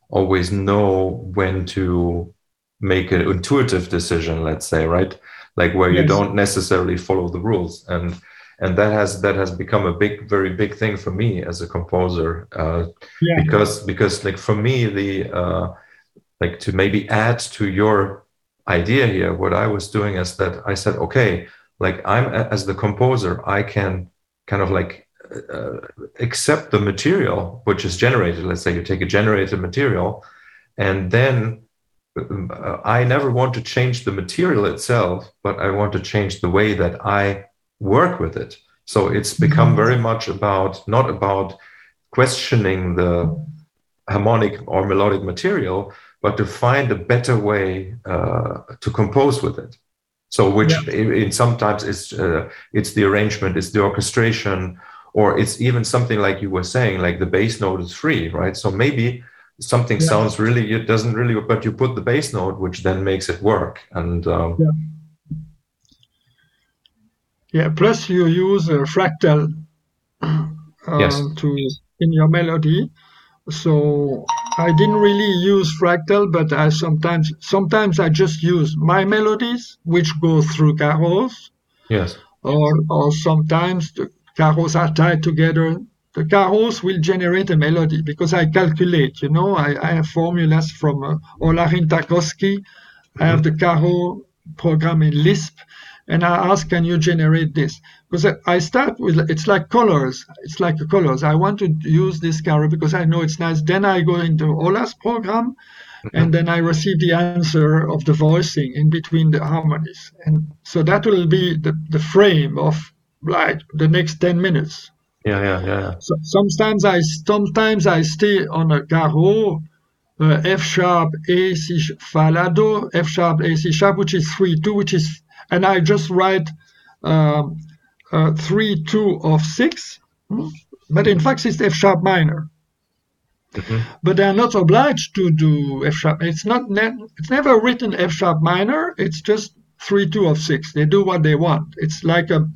Speaker 2: always know when to make an intuitive decision. Let's say, right? Like where yes. you don't necessarily follow the rules and and that has that has become a big very big thing for me as a composer uh, yeah. because because like for me the uh, like to maybe add to your idea here what i was doing is that i said okay like i'm as the composer i can kind of like uh, accept the material which is generated let's say you take a generated material and then I never want to change the material itself, but I want to change the way that I work with it. So it's become mm-hmm. very much about not about questioning the harmonic or melodic material, but to find a better way uh, to compose with it. So, which yeah. in, in, sometimes it's uh, it's the arrangement, it's the orchestration, or it's even something like you were saying, like the bass note is free, right? So maybe something yeah. sounds really it doesn't really but you put the bass note which then makes it work and um,
Speaker 1: yeah. yeah plus you use a fractal <clears throat> uh, yes. to in your melody so i didn't really use fractal but i sometimes sometimes i just use my melodies which go through carots
Speaker 2: yes
Speaker 1: or or sometimes the carots are tied together the carots will generate a melody because I calculate, you know, I, I have formulas from uh, Olarin Tarkovsky. I have the caro program in Lisp and I ask, can you generate this? Because I start with, it's like colors. It's like colors. I want to use this caro because I know it's nice. Then I go into Ola's program mm-hmm. and then I receive the answer of the voicing in between the harmonies. And so that will be the, the frame of like the next 10 minutes.
Speaker 2: Yeah, yeah, yeah.
Speaker 1: So, sometimes I sometimes I stay on a caro, uh, F sharp, A, C, falado, F sharp, A, C sharp, which is three two, which is, and I just write um, uh, three two of six, hmm? but in fact it's F sharp minor. Mm-hmm. But they are not obliged to do F sharp. It's not. Ne- it's never written F sharp minor. It's just three two of six. They do what they want. It's like a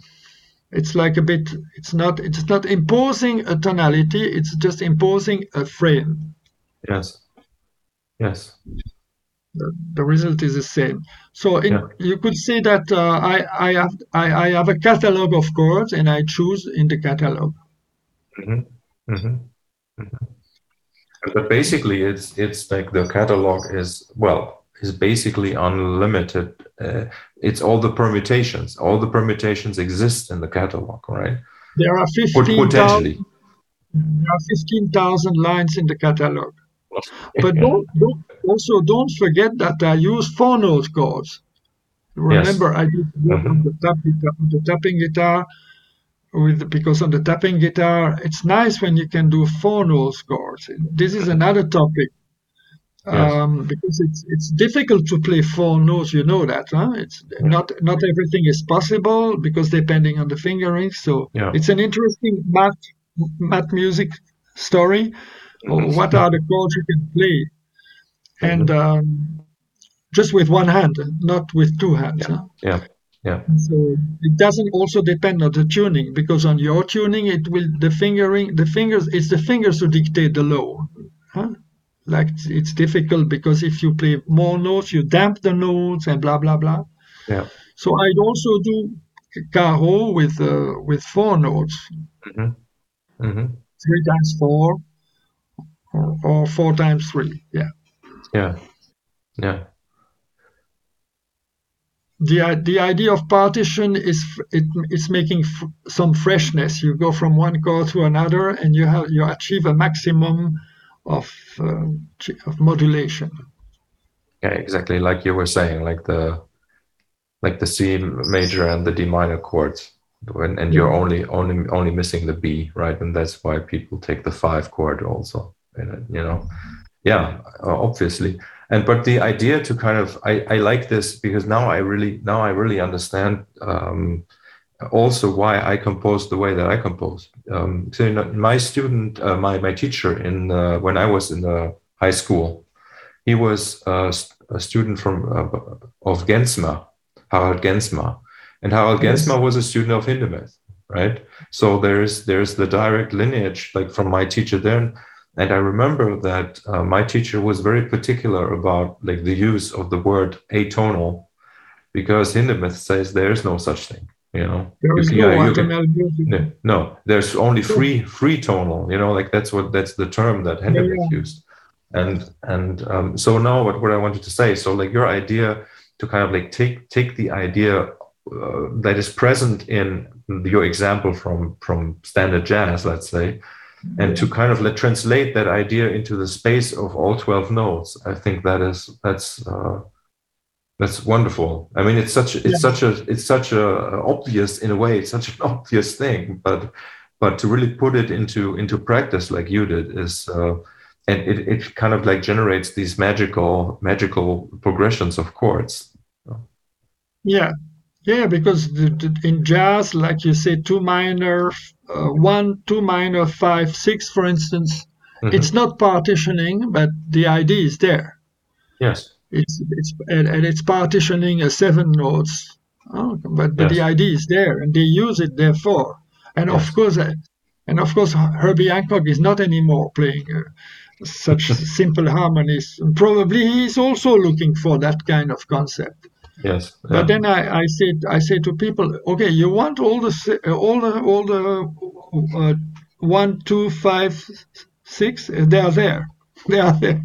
Speaker 1: it's like a bit it's not it's not imposing a tonality it's just imposing a frame
Speaker 2: yes yes
Speaker 1: the, the result is the same so in, yeah. you could see that uh, I, I have I, I, have a catalog of chords and i choose in the catalog
Speaker 2: mm-hmm. Mm-hmm. Mm-hmm. but basically it's it's like the catalog is well is basically unlimited. Uh, it's all the permutations. All the permutations exist in the catalog, right?
Speaker 1: There are 15,000 there are 15,000 lines in the catalog. <laughs> But don't, don't, also don't forget that I use four note chords. Remember, yes. I did work mm-hmm. on the, tap on the tapping guitar with because on the tapping guitar, it's nice when you can do four note chords. This is another topic um, because it's it's difficult to play four notes. You know that, huh? It's not not everything is possible because depending on the fingering. So yeah. it's an interesting math math music story. Mm-hmm. What are the chords you can play, and mm-hmm. um, just with one hand, not with two hands.
Speaker 2: Yeah.
Speaker 1: Huh?
Speaker 2: yeah. Yeah.
Speaker 1: So it doesn't also depend on the tuning because on your tuning it will the fingering the fingers it's the fingers who dictate the low. Huh? Like it's difficult because if you play more notes, you damp the notes and blah blah blah.
Speaker 2: Yeah.
Speaker 1: So I'd also do caro with uh, with four notes, mm-hmm. Mm-hmm. three times four, or, or, four times three. Yeah.
Speaker 2: Yeah. Yeah.
Speaker 1: The, the idea of partition is it, it's making f- some freshness. You go from one chord to another, and you have you achieve a maximum of uh, of modulation.
Speaker 2: Yeah, exactly. Like you were saying, like the like the C major and the D minor chords, when, and you're only only only missing the B, right? And that's why people take the five chord also. You know, yeah, obviously. and but the idea to kind of I, I like this because now I really now I really understand um, also why I compose the way that I compose. Um, so you know, my student, uh, my my teacher in uh, when I was in the high school, he was uh, a student from uh, of Genzmer, Harald Genzmer, and Harald yes. Genzmer was a student of Hindemith, right? So there's there's the direct lineage like from my teacher then. And I remember that uh, my teacher was very particular about like the use of the word atonal, because Hindemith says there is no such thing you know?
Speaker 1: There is no can,
Speaker 2: no there's only free free tonal you know like that's what that's the term that Hindemith yeah, yeah. used. And and um, so now what, what i wanted to say so like your idea to kind of like take take the idea uh, that is present in your example from from standard jazz let's say and to kind of let translate that idea into the space of all 12 notes i think that is that's uh, that's wonderful. I mean, it's such it's yeah. such a it's such a obvious in a way. It's such an <laughs> obvious thing, but but to really put it into into practice like you did is uh, and it, it kind of like generates these magical magical progressions of chords.
Speaker 1: Yeah, yeah, because the, the, in jazz, like you say, two minor, uh, one, two minor, five, six, for instance, mm-hmm. it's not partitioning, but the idea is there.
Speaker 2: Yes
Speaker 1: it's it's and, and it's partitioning a seven notes oh, but, but yes. the idea is there and they use it therefore and yes. of course uh, and of course herbie hancock is not anymore playing uh, such <laughs> simple harmonies probably he's also looking for that kind of concept
Speaker 2: yes
Speaker 1: yeah. but then I, I say i say to people okay you want all the all the all the uh, one two five six they are there they are there.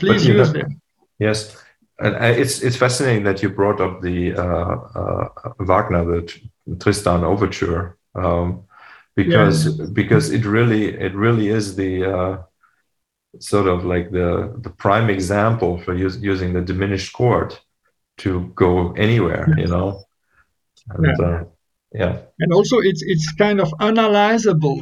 Speaker 2: Please use them. Yes, and it's it's fascinating that you brought up the uh, uh, Wagner, the Tristan overture, um, because yeah. because it really it really is the uh, sort of like the the prime example for use, using the diminished chord to go anywhere, yes. you know. And, yeah. Uh, yeah.
Speaker 1: And also, it's it's kind of analyzable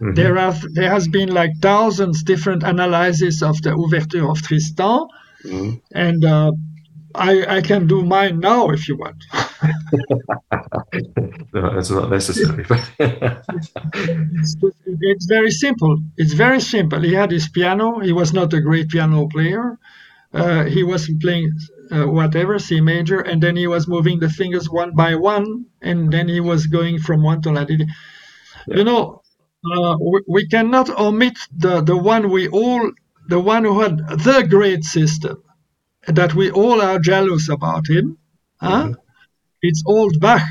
Speaker 1: Mm-hmm. There have there has been like thousands different analyses of the Ouverture of Tristan, mm-hmm. and uh, I I can do mine now if you want. <laughs>
Speaker 2: no, it's not necessary.
Speaker 1: it's, <laughs> it's very simple. It's very simple. He had his piano. He was not a great piano player. Uh, he was playing uh, whatever C major, and then he was moving the fingers one by one, and then he was going from one to another. Yeah. You know, uh, we, we, cannot omit the, the one we all, the one who had the great system, that we all are jealous about him. Mm-hmm. It's old Bach.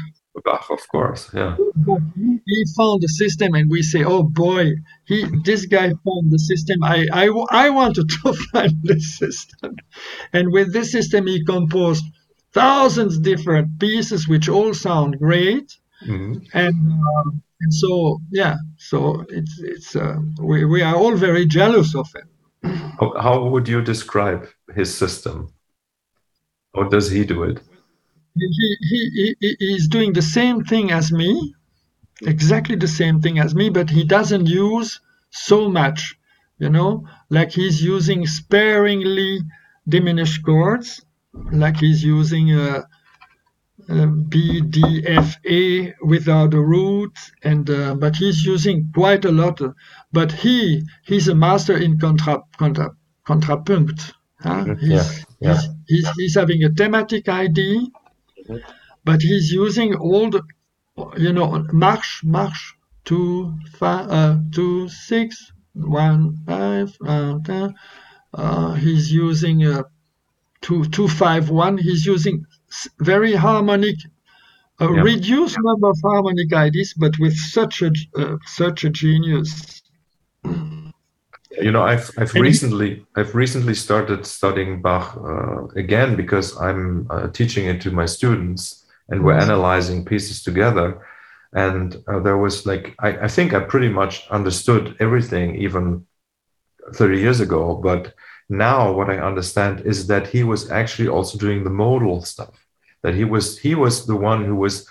Speaker 2: Bach, of course, yeah.
Speaker 1: He, he, found the system, and we say, "Oh boy, he this guy found the system. I I, I wanted <laughs> to find this system." And with this system, he composed thousands different pieces, which all sound great. Mm-hmm. And um, and so yeah so it's it's uh, we, we are all very jealous of him.
Speaker 2: How, how would you describe his system? How does he do it?
Speaker 1: He, he, he he's doing the same thing as me exactly the same thing as me but he doesn't use so much you know? Like he's using sparingly diminished chords like he's using uh, B, D, F, A without a root, and uh, but he's using quite a lot. but he he's a master in contra, contra contrapunct. Huh? He's, yeah, yeah. He's, he's, he's, having a thematic ID, but he's using all the you know march march two five uh, two six one five uh, uh, he's using uh, two two five one. He's using very harmonic, a yeah. reduced number of harmonic IDs, but with such a uh, such a genius.
Speaker 2: You know, I've I've recently I've recently started studying Bach uh, again because I'm uh, teaching it to my students, and we're mm-hmm. analyzing pieces together. And uh, there was like I, I think I pretty much understood everything even 30 years ago, but now what i understand is that he was actually also doing the modal stuff that he was he was the one who was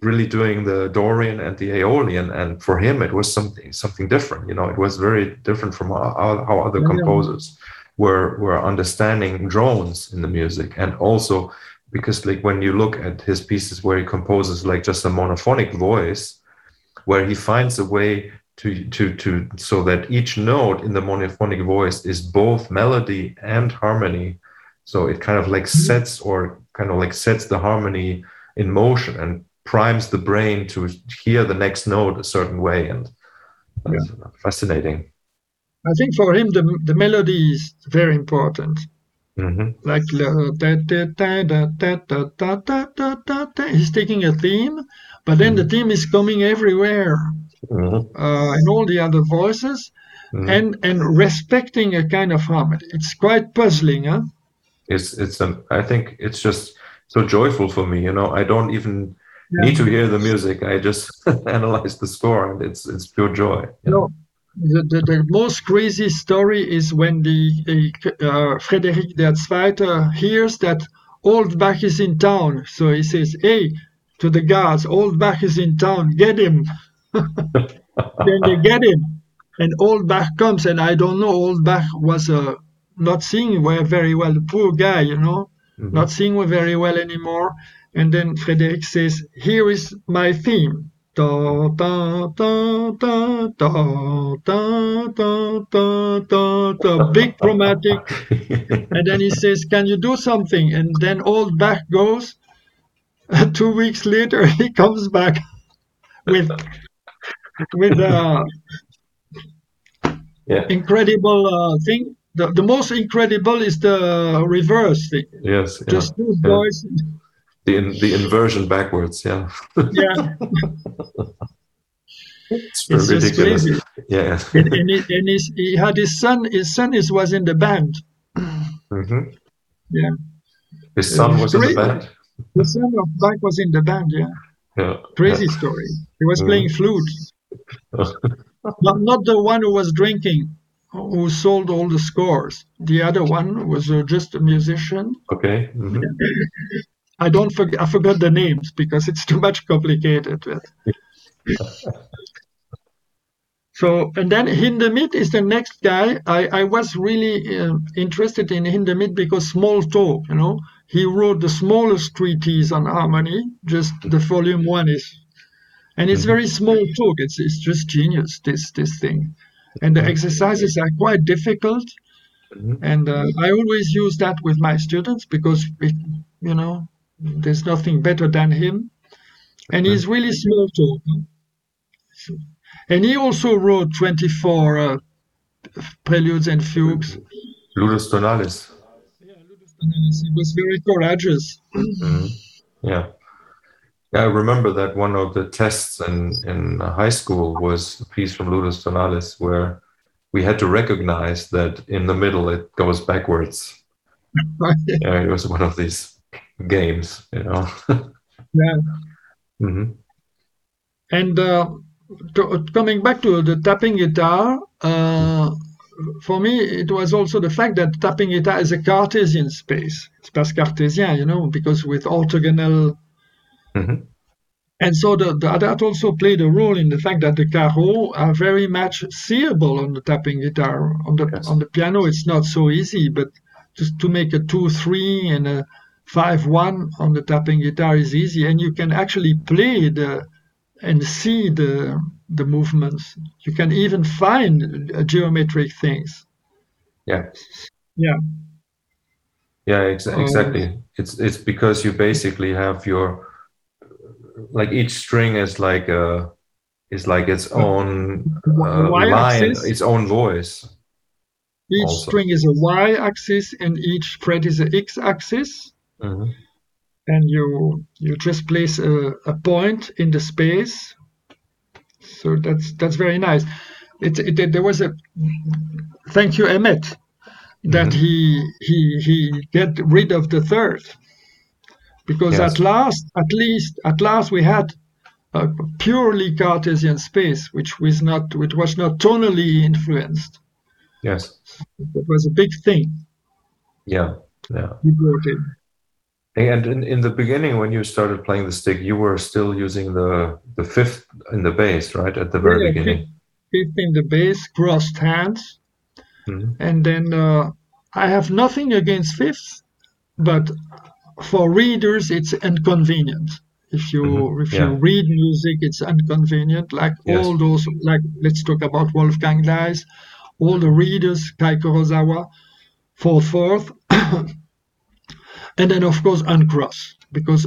Speaker 2: really doing the dorian and the aeolian and for him it was something something different you know it was very different from how, how other composers were were understanding drones in the music, and also because like when you look at his pieces where he composes like just a monophonic voice, where he finds a way to to to so that each note in the monophonic voice is both melody and harmony so it kind of like mm-hmm. sets or kind of like sets the harmony in motion and primes the brain to hear the next note a certain way and that's yeah. fascinating
Speaker 1: i think for him the, the melody is very important mm-hmm. like he's taking a theme but then mm-hmm. the theme is coming everywhere mm-hmm. Uh, and all the other voices mm-hmm. and and respecting a kind of harmony it's quite puzzling huh
Speaker 2: it's it's um, i think it's just so joyful for me you know i don't even yeah. need to hear the music i just <laughs> analyze the score and it's it's pure joy
Speaker 1: no the, the, the, most crazy story is when the uh, Frederick der Zweite hears that Old Bach is in town. So he says, "Hey, to the guards, Old Bach is in town. Get him." <laughs> then they get him, and Old Bach comes, and I don't know. Old Bach was a not seeing very well. The poor guy, you know, mm-hmm. not seeing very well anymore. And then Frederick says, "Here is my theme." Da, da, da, da, da, da, da, da, da, da, big chromatic. <laughs> and then he says, Can you do something? And then old Bach goes. <laughs> Two weeks later, he comes back with with uh, yeah. incredible uh, thing the, the most incredible is the reverse thing.
Speaker 2: Yes.
Speaker 1: Just two yeah. boys.
Speaker 2: The in, the inversion backwards. Yeah.
Speaker 1: Yeah.
Speaker 2: it's, it's just crazy. Yeah.
Speaker 1: and, and, he, and his, he had his son. His son is was in the band. Mm-hmm. Yeah.
Speaker 2: His son was crazy. in the band.
Speaker 1: The son of Bach was in the band. Yeah.
Speaker 2: Yeah.
Speaker 1: Crazy
Speaker 2: yeah.
Speaker 1: story. He was mm. playing flute. <laughs> not, not the one who was drinking who sold all the scores. The other one was uh, just a musician.
Speaker 2: Okay. Mm-hmm. <laughs>
Speaker 1: I don't forget. I forgot the names because it's too much complicated. <laughs> so and then Hindemith is the next guy. I, I was really uh, interested in Hindemith because small talk. You know, he wrote the smallest treatise on harmony. Just the volume one is, and it's mm-hmm. very small talk. It's it's just genius. This this thing and the exercises are quite difficult. Mm-hmm. And uh, I always use that with my students because, it, you know, there's nothing better than him. And he's really small talk. And he also wrote 24 uh, preludes and fugues.
Speaker 2: Ludus Tonalis.
Speaker 1: Yeah, Ludus Tonalis. He was very courageous.
Speaker 2: Mm-hmm. Yeah. Yeah, I remember that one of the tests in, in high school was a piece from Ludus Tonalis where we had to recognize that in the middle it goes backwards. <laughs> yeah, it was one of these games, you know. <laughs>
Speaker 1: yeah. Mm-hmm. And uh, to, coming back to the tapping guitar, uh, for me, it was also the fact that tapping guitar is a Cartesian space. Space Cartesian, you know, because with orthogonal Mm-hmm. And so the, the, that also played a role in the fact that the carreaux are very much seeable on the tapping guitar. On the yes. on the piano, it's not so easy, but just to make a two three and a five one on the tapping guitar is easy, and you can actually play the and see the the movements. You can even find geometric things.
Speaker 2: Yeah.
Speaker 1: Yeah.
Speaker 2: Yeah, ex- exactly. Uh, it's it's because you basically have your like each string is like a is like its own uh, line, its own voice.
Speaker 1: Each also. string is a y-axis, and each fret is a x-axis. Mm-hmm. And you you just place a, a point in the space. So that's that's very nice. It, it, there was a thank you Emmett that mm-hmm. he he he get rid of the third because yes. at last, at least, at last, we had a purely Cartesian space, which was not, which was not tonally influenced.
Speaker 2: Yes,
Speaker 1: it was a big thing.
Speaker 2: Yeah, yeah.
Speaker 1: He brought in.
Speaker 2: And in, in the beginning, when you started playing the stick, you were still using the the fifth in the bass, right? At the very yeah, beginning.
Speaker 1: Fifth, fifth in the bass, crossed hands, mm-hmm. and then uh, I have nothing against fifths, but for readers it's inconvenient. If you
Speaker 2: Mhm,
Speaker 1: if
Speaker 2: yeah.
Speaker 1: you read music, it's inconvenient. Like
Speaker 2: Yes.
Speaker 1: all those, like let's talk about Wolfgang dies all the readers, Kai Kurosawa, fourth fourth, <coughs> and then of course uncross because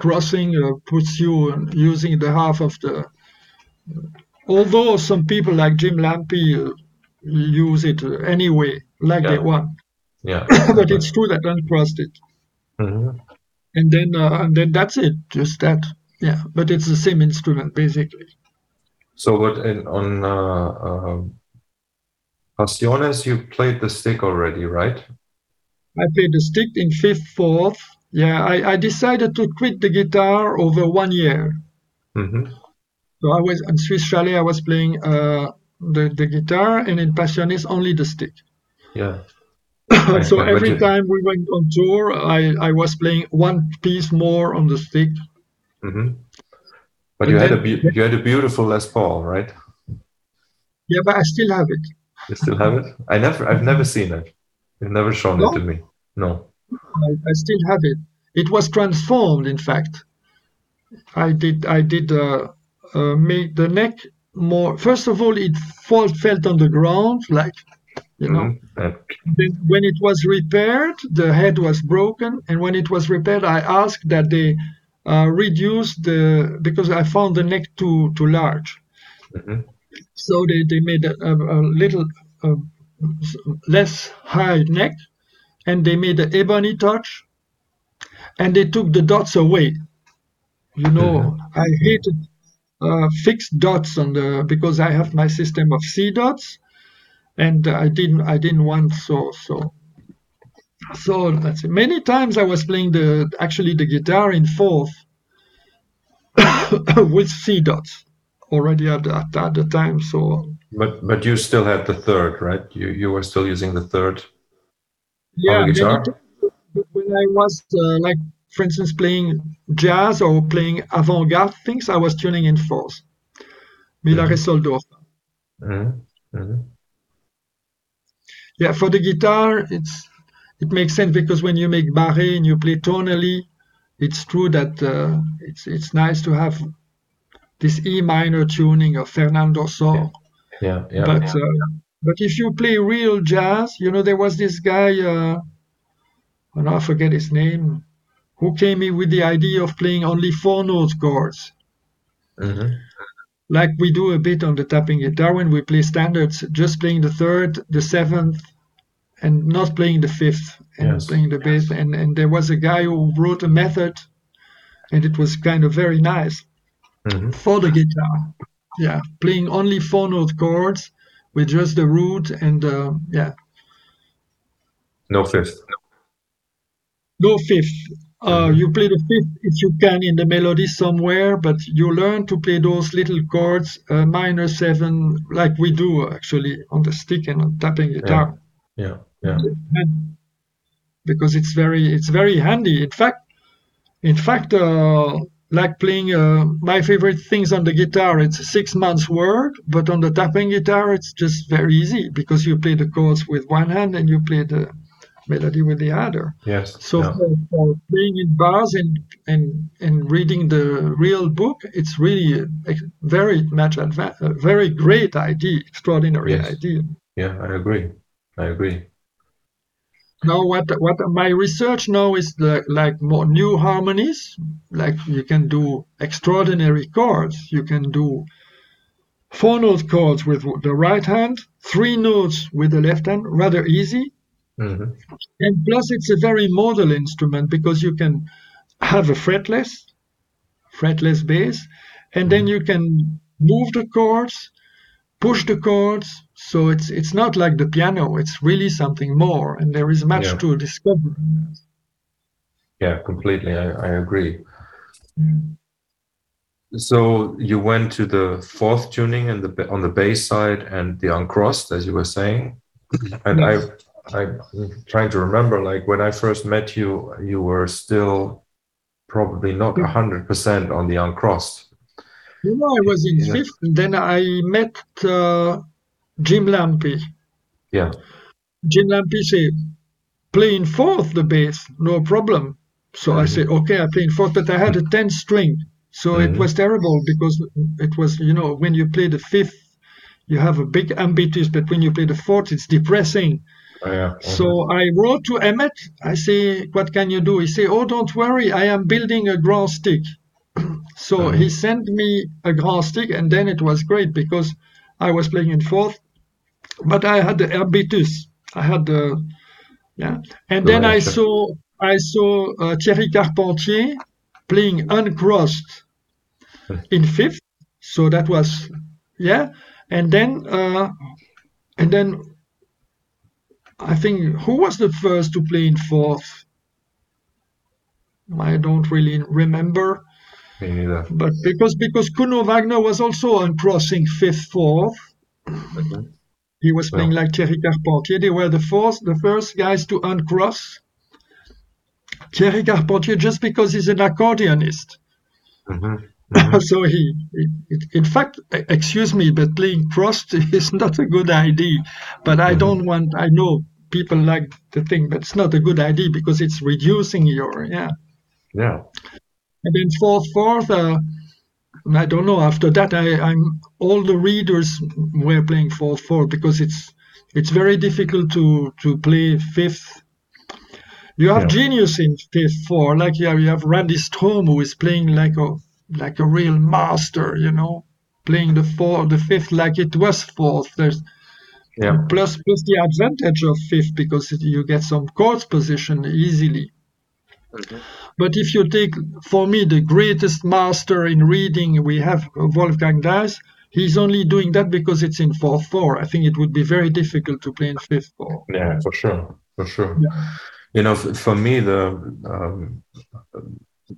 Speaker 1: crossing uh, puts you in using the half of the. Although some people like Jim Lampi uh, use it uh, anyway, like they
Speaker 2: Yeah.
Speaker 1: want,
Speaker 2: Yeah. <coughs>
Speaker 1: but it's true that uncrossed it,
Speaker 2: Mhm.
Speaker 1: and then uh, and then that's it, just that. Yeah, but it's the same instrument basically.
Speaker 2: So, what in, on uh, um Pasiones, you played the stick already, right?
Speaker 1: I played the stick in fifth, fourth. Yeah, I, I decided to quit the guitar over one year.
Speaker 2: Mm-hmm.
Speaker 1: So I was in Swiss Chalet. I was playing uh, the the guitar, and in Passiones only the stick.
Speaker 2: Yeah. <coughs>
Speaker 1: so every
Speaker 2: you-
Speaker 1: time we went on tour, I, I was playing one piece more on the stick.
Speaker 2: hmm But you had a
Speaker 1: then-
Speaker 2: beau- you had a beautiful Les Paul, right?
Speaker 1: Yeah, but I still have it.
Speaker 2: You still have it? I never, I've never seen it. You've never shown
Speaker 1: No?
Speaker 2: it to me. No.
Speaker 1: I, I still have it. It was transformed, in fact. I did I did uh, uh, make the neck more. First of all, it fall, felt on the ground, like you know.
Speaker 2: Mhm.
Speaker 1: When it was repaired, the head was broken, and when it was repaired, I asked that they uh, reduce the because I found the neck too too large.
Speaker 2: mhm.
Speaker 1: So they, they made a, a, a little uh, less high neck, and they made an ebony touch, and they took the dots away. You know, I hated uh, fixed dots on the because I have my system of C dots, and I didn't I didn't want so so. So that's it. Many times I was playing the actually the guitar in fourth <coughs> with C dots already at, at, at the time. So
Speaker 2: But but you still had the third, right? You you were still using the third
Speaker 1: yeah,
Speaker 2: on the guitar.
Speaker 1: when I was uh, like, for instance, playing jazz or playing avant-garde things, I was tuning in fourth. Miller
Speaker 2: Mhm.
Speaker 1: e Soldorf.
Speaker 2: hmm hmm
Speaker 1: Yeah, for the guitar, it's it makes sense because when you make barré and you play tonally, it's true that uh, it's it's nice to have this E minor tuning of Fernando Sor.
Speaker 2: Yeah, yeah.
Speaker 1: but uh, but if you play real jazz, you know there was this guy, uh, oh, I forget his name, who came in with the idea of playing only four note chords,
Speaker 2: hmm
Speaker 1: like we do a bit on the tapping guitar when we play standards, just playing the third, the seventh, and not playing the fifth, and
Speaker 2: Yes.
Speaker 1: playing the bass. And and there was a guy who wrote a method, and it was kind of very nice
Speaker 2: hmm
Speaker 1: for the guitar. Yeah, playing only four note chords with just the root and uh, yeah,
Speaker 2: No fifth.
Speaker 1: no fifth. Uh. You play the fifth if you can in the melody somewhere, but you learn to play those little chords, uh, minor seven, like we do actually on the stick and on tapping guitar,
Speaker 2: Yeah, yeah.
Speaker 1: because it's very it's very handy. In fact, in fact, uh, like playing uh, my favorite things on the guitar, it's six months work, but on the tapping guitar, it's just very easy because you play the chords with one hand and you play the melody with the other.
Speaker 2: Yes.
Speaker 1: So
Speaker 2: yeah.
Speaker 1: for, for playing in bars and, and and reading the real book, it's really a very much adva- a very great idea, extraordinary
Speaker 2: Yes.
Speaker 1: idea.
Speaker 2: yeah, I agree. I agree.
Speaker 1: Now, what what my research now is the, like more new harmonies. Like you can do extraordinary chords. You can do four note chords with the right hand, three notes with the left hand, rather easy.
Speaker 2: Hmm
Speaker 1: And plus, it's a very modal instrument because you can have a fretless, fretless bass, and then you can move the chords, push the chords. So it's it's not like the piano. It's really something more, and there is much
Speaker 2: Yeah.
Speaker 1: to discover.
Speaker 2: Yeah, completely. I, I agree. So you went to the fourth tuning and the on the bass side and the uncrossed, as you were saying. And
Speaker 1: Yes.
Speaker 2: I, I'm trying to remember, like when I first met you, you were still probably not a hundred percent on the uncrossed.
Speaker 1: You know, I was in
Speaker 2: Yeah.
Speaker 1: fifth, and then I met uh, Jim Lampi.
Speaker 2: Yeah.
Speaker 1: Jim Lampi say, play in fourth the bass, no problem. So I said, okay, I play in fourth, but I had a 10 string. So it
Speaker 2: Mhm.
Speaker 1: was terrible because it was, you know, when you play the fifth, you have a big ambitus, but when you play the fourth, it's depressing.
Speaker 2: Oh, yeah.
Speaker 1: So I wrote to Emmett. I say, "What can you do?" He say, "Oh, don't worry. I am building a grand stick." <clears throat> so
Speaker 2: Mhm.
Speaker 1: he sent me a grand stick, and then it was great because I was playing in fourth, but I had the habitus. I had the yeah, and then I saw I saw uh, Thierry Carpentier playing uncrossed <laughs> in fifth. So that was yeah, and then uh, and then I think who was the first to play in fourth? I don't really remember,
Speaker 2: Me neither.
Speaker 1: but because because Kuno Wagner was also uncrossing fifth, fourth.
Speaker 2: Mhm.
Speaker 1: He was playing
Speaker 2: Yeah.
Speaker 1: like Thierry Carpentier. They were the fourth, the first guys to uncross. Thierry Carpentier, just because he's an accordionist,
Speaker 2: Mhm. <laughs> Mhm.
Speaker 1: so he, in fact, excuse me, but playing crossed <laughs> is not a good idea. But I
Speaker 2: Mhm.
Speaker 1: don't want. I know people like the thing, but it's not a good idea because it's reducing your yeah.
Speaker 2: Yeah.
Speaker 1: And then fourth, fourth, uh, I don't know. After that, I, I'm all the readers were playing fourth, fourth because it's it's very difficult to to play fifth. You have
Speaker 2: Yeah.
Speaker 1: genius in fifth four, like yeah, you have Randy Strom who is playing like a like a real master, you know, playing the four, the fifth like it was fourth. There's
Speaker 2: Yeah.
Speaker 1: plus plus the advantage of fifth because you get some chords position easily. But if you take, for me, the greatest master in reading, we have Wolfgang Dice. He's only doing that because it's in 4 4. I think it would be very difficult to play in 5 4.
Speaker 2: Yeah, for sure, for sure.
Speaker 1: Yeah.
Speaker 2: You know, for me, the um,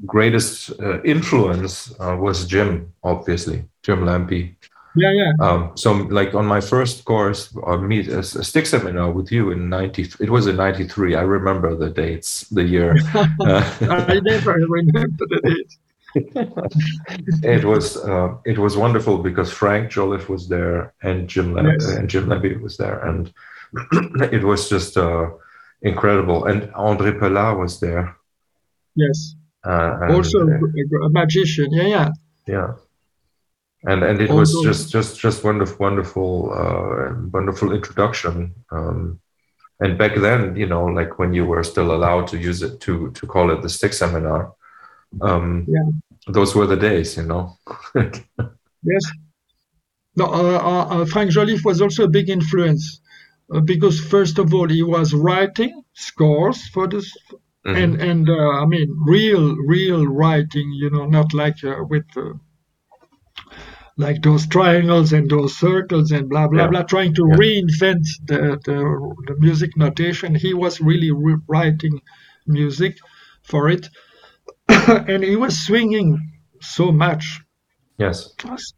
Speaker 2: greatest uh, influence uh, was Jim, obviously, Jim Lampi.
Speaker 1: Yeah, yeah.
Speaker 2: Um, so, like on my first course, or meet a, a stick seminar with you in ninety, it was in ninety three. I remember the dates, the year. <laughs> Uh,
Speaker 1: I never remember the date. <laughs>
Speaker 2: it was uh, it was wonderful because Frank Jolliffe was there and Jim Lam-
Speaker 1: Yes.
Speaker 2: and Jim Lampi was there, and <clears throat> it was just uh, incredible. And André Pellat was there.
Speaker 1: Yes.
Speaker 2: Uh, and,
Speaker 1: Also
Speaker 2: uh,
Speaker 1: a magician. Yeah, yeah.
Speaker 2: yeah and and it
Speaker 1: All
Speaker 2: was just just just wonderful wonderful uh wonderful introduction um and back then you know like when you were still allowed to use it to to call it the stick seminar um
Speaker 1: Yeah.
Speaker 2: those were the days you know <laughs>
Speaker 1: Yes. No, uh, uh, uh, Frank Jolliffe was also a big influence uh, because, first of all, he was writing scores for this
Speaker 2: Mhm.
Speaker 1: and and uh, I mean real real writing you know not like uh, with uh, like those triangles and those circles and blah blah
Speaker 2: Yeah.
Speaker 1: blah trying to
Speaker 2: Yeah.
Speaker 1: reinvent the, the the music notation he was really re- writing music for it <coughs> and he was swinging so much
Speaker 2: yes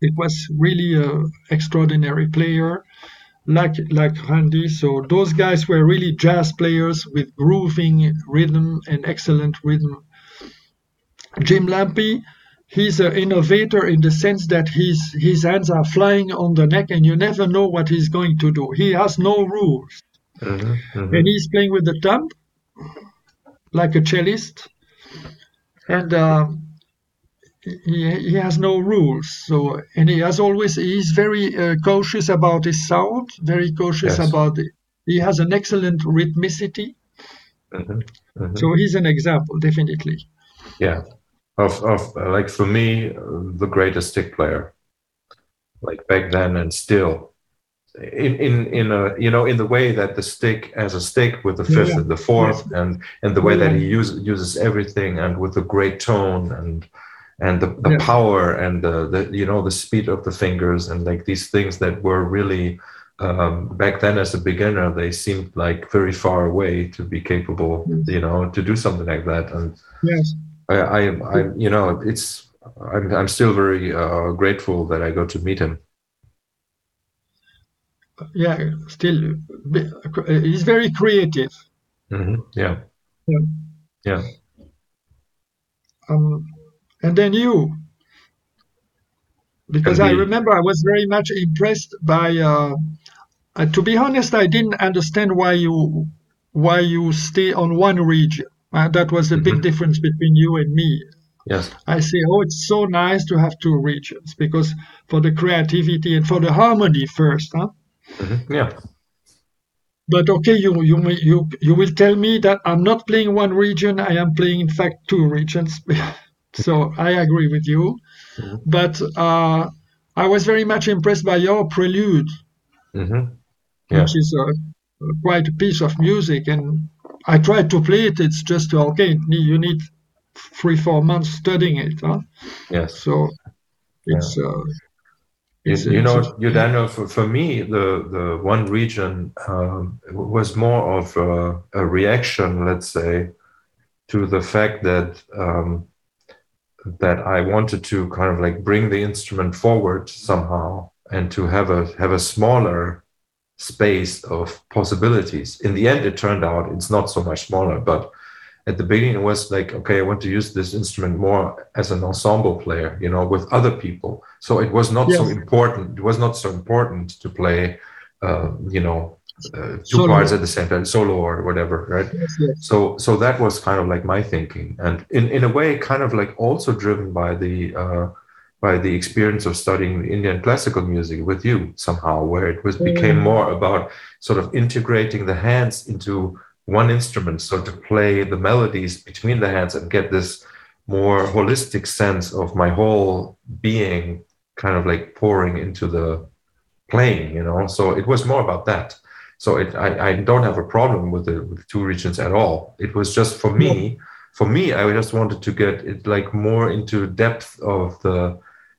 Speaker 1: it was really a extraordinary player like like Randy. So those guys were really jazz players with grooving rhythm and excellent rhythm. Jim Lampi, he's an innovator in the sense that his his hands are flying on the neck and you never know what he's going to do. He has no rules.
Speaker 2: Mhm, mhm.
Speaker 1: And he's playing with the thumb like a cellist. And um, he, he has no rules. So, and he has always, he's very uh, cautious about his sound, very cautious
Speaker 2: Yes.
Speaker 1: about it. He has an excellent rhythmicity.
Speaker 2: Mhm, mhm.
Speaker 1: So he's an example, definitely.
Speaker 2: yeah of of like for me the greatest stick player like back then and still in in in a you know in the way that the stick as a stick with the fifth
Speaker 1: Yeah.
Speaker 2: and the fourth and and the way
Speaker 1: Yeah.
Speaker 2: that he use, uses everything and with the great tone and and the, the power and the, the you know the speed of the fingers and like these things that were really um, back then as a beginner they seemed like very far away to be capable
Speaker 1: Yes.
Speaker 2: you know to do something like that and
Speaker 1: Yes.
Speaker 2: I, I, I you know, it's, I'm, I'm still very uh, grateful that I got to meet him.
Speaker 1: Yeah, still, he's very creative.
Speaker 2: hmm Yeah.
Speaker 1: Yeah.
Speaker 2: Yeah.
Speaker 1: Um, and then you, because I remember I was very much impressed by uh, uh, to be honest, I didn't understand why you why you stay on one region. Uh, that was the big
Speaker 2: Mhm.
Speaker 1: difference between you and me.
Speaker 2: Yes.
Speaker 1: I say, oh, it's so nice to have two regions because for the creativity and for the harmony first, huh?
Speaker 2: Mhm. Yeah.
Speaker 1: But okay, you you may- you you will tell me that I'm not playing one region. I am playing, in fact, two regions. <laughs> so I agree with you.
Speaker 2: Mhm.
Speaker 1: But uh, I was very much impressed by your prelude,
Speaker 2: hmm Yeah.
Speaker 1: which is a, quite a piece of music. And I tried to play it. It's just okay. You need three four months studying it. Huh?
Speaker 2: Yes.
Speaker 1: So it's. Uh,
Speaker 2: You,
Speaker 1: it's-
Speaker 2: you know,
Speaker 1: it's-
Speaker 2: you Daniel, for, for me, the, the one region um, was more of a, a reaction, let's say, to the fact that um, that I wanted to kind of like bring the instrument forward somehow and to have a have a smaller space of possibilities. In the end, it turned out it's not so much smaller, but at the beginning it was like okay i want to use this instrument more as an ensemble player you know with other people so it was not so important it was not so important to play uh, you know uh, two
Speaker 1: Solo.
Speaker 2: parts at the same time solo or whatever right
Speaker 1: yes, yes.
Speaker 2: so so that was kind of like my thinking and in in a way kind of like also driven by the uh by the experience of studying indian classical music with you somehow where it was became
Speaker 1: Mm.
Speaker 2: more about sort of integrating the hands into one instrument so to play the melodies between the hands and get this more holistic sense of my whole being kind of like pouring into the playing you know? So it was more about that. So it, I, I don't have a problem with the with the two regions at all. It was just for me for me i just wanted to get it like more into depth of the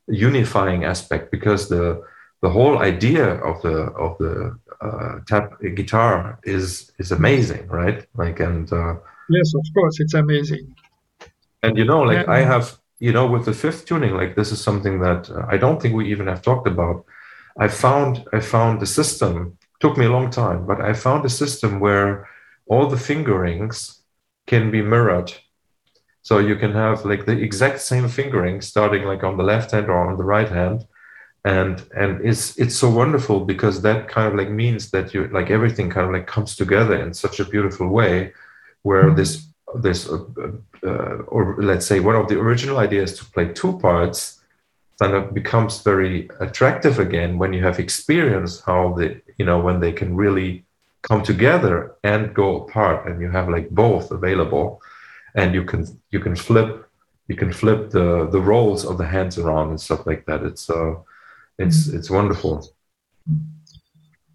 Speaker 2: unifying aspect because the the whole idea of the of the uh, tap guitar is is amazing right like and uh,
Speaker 1: yes, of course, it's amazing.
Speaker 2: and you know, like
Speaker 1: Yeah.
Speaker 2: I have, you know, with the fifth tuning, like this is something that uh, I don't think we even have talked about. I found I found the system took me a long time, but I found a system where all the fingerings can be mirrored. So you can have like the exact same fingering starting like on the left hand or on the right hand. And and it's it's so wonderful because that kind of like means that you like everything kind of like comes together in such a beautiful way where this this uh, uh, or let's say one of the original ideas to play two parts then it becomes very attractive again when you have experienced how the you know when they can really come together and go apart and you have like both available and you can you can flip you can flip the the roles of the hands around and stuff like that it's uh it's it's wonderful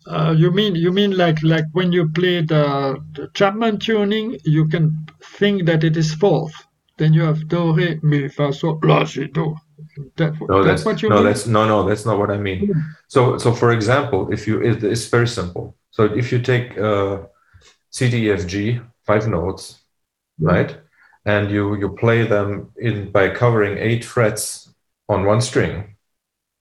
Speaker 1: Uh, you mean you mean like like when you play the, the Chapman tuning, you can think that it is fourth. Then you have do re mi fa sol la si do. That,
Speaker 2: no
Speaker 1: that's
Speaker 2: that's
Speaker 1: what you
Speaker 2: no
Speaker 1: mean.
Speaker 2: that's no no that's not what i mean
Speaker 1: Mm.
Speaker 2: so so for example if you it, it's very simple so if you take uh c d f g five notes right and you you play them in by covering eight frets on one string.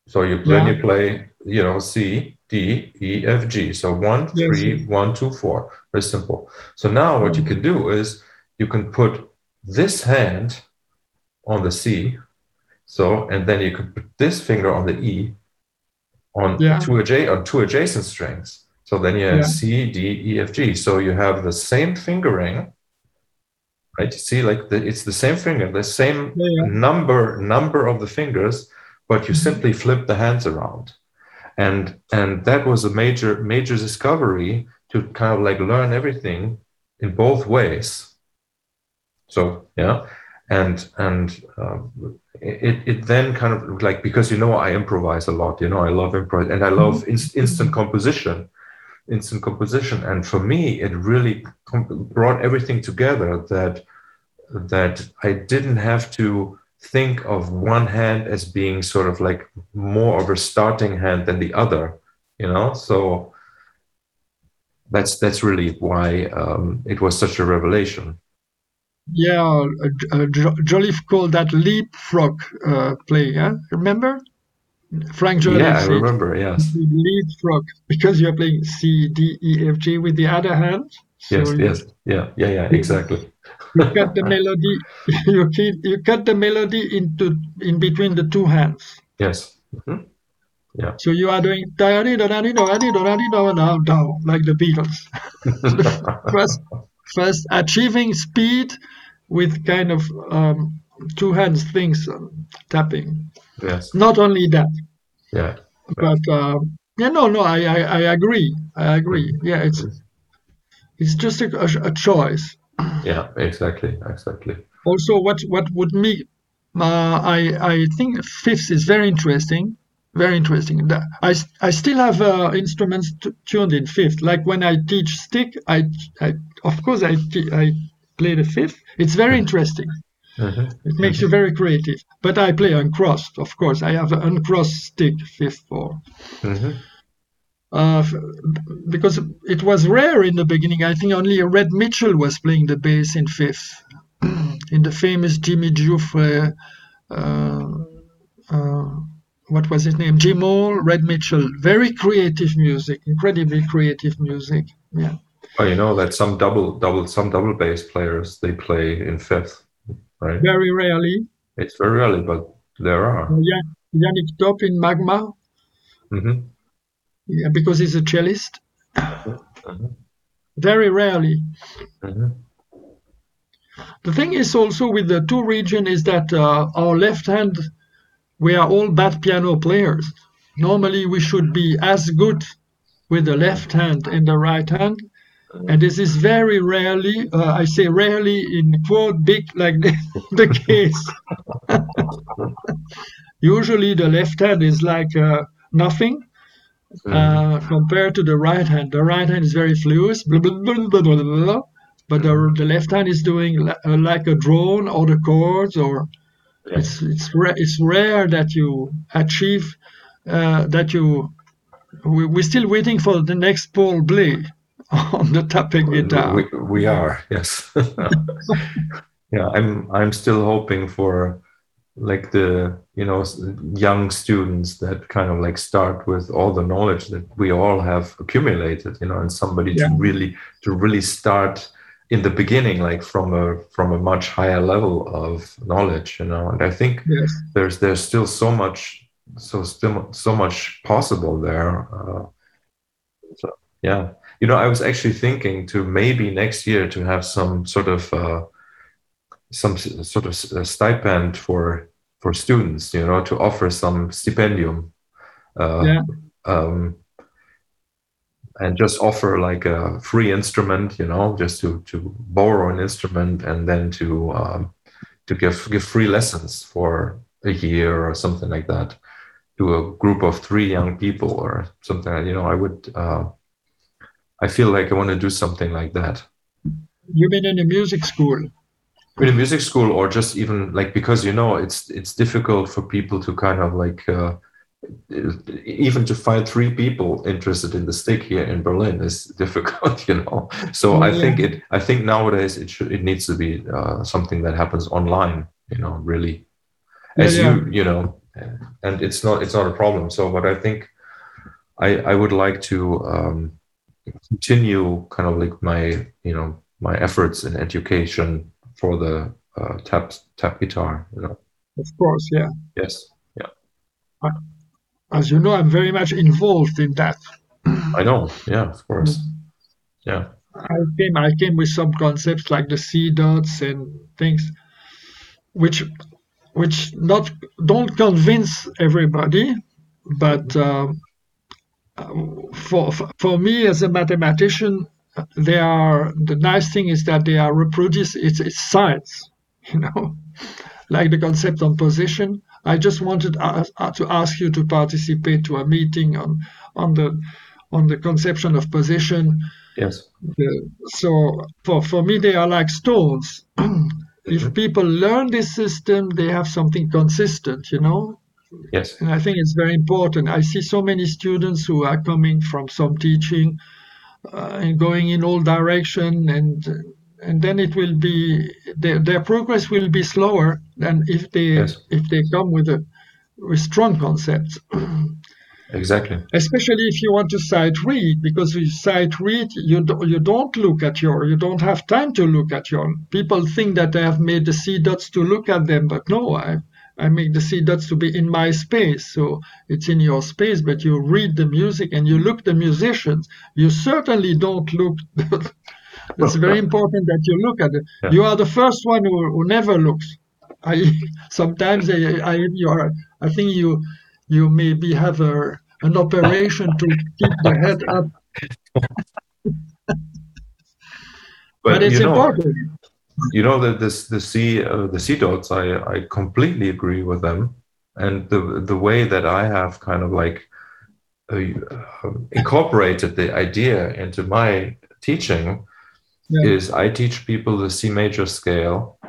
Speaker 2: So you then
Speaker 1: Yeah.
Speaker 2: you play you know c d e f g. So one
Speaker 1: Yes,
Speaker 2: three one two four. Very simple. So now what you can do is you can put this hand on the c. So and then you can put this finger on the e on
Speaker 1: Yeah.
Speaker 2: two adja- on two adjacent strings. So then you have
Speaker 1: Yeah.
Speaker 2: c d e f g. So you have the same fingering right? You see like the, it's the same finger the same
Speaker 1: Yeah,
Speaker 2: number number of the fingers but you
Speaker 1: Mhm.
Speaker 2: simply flip the hands around. And and that was a major major discovery to kind of like learn everything in both ways. So yeah and and um, it, it then kind of like because you know i improvise a lot you know i love improv and i love in- instant composition instant composition and for me it really brought everything together that that i didn't have to think of one hand as being sort of like more of a starting hand than the other you know so that's that's really why um, it was such a revelation
Speaker 1: Yeah, uh, Jolliffe called that leapfrog uh, play. Yeah, remember? Frank Jolliffe.
Speaker 2: yeah i
Speaker 1: said,
Speaker 2: remember yes
Speaker 1: Leapfrog because you're playing C, D, E, F, G with the other hand. So
Speaker 2: yes yes yeah yeah yeah exactly
Speaker 1: you cut the melody. <laughs> You keep, you cut the melody into in between the two hands.
Speaker 2: yes Mhm. Yeah.
Speaker 1: So you are doing like the Beatles. <laughs> first, first achieving speed with kind of um, two hands things um, tapping.
Speaker 2: Yes.
Speaker 1: Not only that,
Speaker 2: Yeah.
Speaker 1: but um, yeah, no, no, I, I, I agree. I agree. Yeah, it's it's just a, a, a choice.
Speaker 2: Yeah. Exactly. Exactly.
Speaker 1: Also, what what would me, uh, I I think fifth is very interesting. Very interesting. I, I still have uh, instruments t- tuned in fifth. Like when I teach stick, I, I of course I t- I play the fifth. It's very interesting.
Speaker 2: Mhm.
Speaker 1: It makes you very creative. But I play uncrossed, of course. I have an uncrossed stick fifth for
Speaker 2: Mhm.
Speaker 1: uh, because it was rare in the beginning. I think only Red Mitchell was playing the bass in fifth, <clears throat> in the famous Jimmy Giuffre. Uh, uh, what was his name? Jim Hall, Red Mitchell. Very creative music, incredibly creative music. Yeah,
Speaker 2: Oh, you know that some double double some double bass players they play in fifth, right?
Speaker 1: very rarely.
Speaker 2: It's very rarely, but there are.
Speaker 1: Yeah, Jannick Top in Magma,
Speaker 2: hmm
Speaker 1: yeah, because he's a cellist.
Speaker 2: Mhm.
Speaker 1: Very rarely.
Speaker 2: hmm
Speaker 1: The thing is also with the two region is that uh, our left hand, we are all bad piano players. Normally we should be as good with the left hand and the right hand. And this is very rarely, uh, I say rarely in quote big like the, <laughs> the case. <laughs> Usually the left hand is like uh, nothing uh, compared to the right hand. The right hand is very fluid, blah, blah, blah, blah, blah, blah, blah. but the, the left hand is doing li- uh, like a drone or the chords, or
Speaker 2: Yeah.
Speaker 1: it's it's ra- it's rare that you achieve uh, that you. We, we're still waiting for the next Paul Bley <laughs> on the tapping guitar.
Speaker 2: We, we are, yes. <laughs> yeah, I'm I'm still hoping for like the you know young students that kind of like start with all the knowledge that we all have accumulated, you know, and somebody
Speaker 1: Yeah.
Speaker 2: to really to really start in the beginning, like from a from a much higher level of knowledge, you know. And I think
Speaker 1: Yes.
Speaker 2: there's there's still so much so still so much possible there. Uh, so yeah, you know, I was actually thinking to maybe next year to have some sort of uh, some sort of stipend for for students, you know, to offer some stipendium. Uh,
Speaker 1: Yeah.
Speaker 2: Um, and just offer like a free instrument, you know, just to to borrow an instrument and then to um, to give give free lessons for a year or something like that to a group of three young people or something. You know, I would. Uh, I feel like I want to do something like that
Speaker 1: You mean in a music school?
Speaker 2: in a music school, or just even like because you know it's it's difficult for people to kind of like. Uh, even to find three people interested in the stick here in Berlin is <laughs> difficult, you know. So I think it. I think nowadays it should. It needs to be uh, something that happens online. You know, really,
Speaker 1: Yeah,
Speaker 2: as
Speaker 1: yeah.
Speaker 2: you you know, and it's not it's not a problem. So, but I think I I would like to um, continue kind of like my you know my efforts in education for the uh, tap tap guitar. You know,
Speaker 1: Of course, yeah.
Speaker 2: yes, yeah
Speaker 1: As you know, I'm very much involved in that.
Speaker 2: I know. Yeah, of course. Yeah.
Speaker 1: I came I came with some concepts like the C dots and things which which not don't convince everybody but um, Um, for for me as a mathematician they are the nice thing is that they are reproduced it's, it's science <laughs> you know? Like the concept on position. I just wanted to ask you to participate to a meeting on on the on the conception of position.
Speaker 2: Yes.
Speaker 1: so for, for me they are like stones. <clears throat> If mm-hmm. people learn this system they have something consistent you know
Speaker 2: Yes.
Speaker 1: and i think it's very important i see so many students who are coming from some teaching uh, and going in all direction and and then it will be their, their progress will be slower than if they
Speaker 2: Yes.
Speaker 1: if they come with a with strong concepts
Speaker 2: Exactly.
Speaker 1: especially if you want to sight read because with sight read you do, you don't look at your you don't have time to look at your people think that I have made the C dots to look at them but no I I make the C dots to be in my space. So it's in your space, but you read the music and you look the musicians. You certainly don't look. <laughs> it's very <laughs> important that you look at it.
Speaker 2: Yeah.
Speaker 1: You are the first one who, who never looks. I <laughs> sometimes I, I you are. I think you you maybe have a an operation to keep the head up, but, it's
Speaker 2: you know,
Speaker 1: important.
Speaker 2: You know that this the C uh, the C dots I I completely agree with them and the the way that I have kind of like uh, incorporated the idea into my teaching
Speaker 1: Yeah.
Speaker 2: is I teach people the C major scale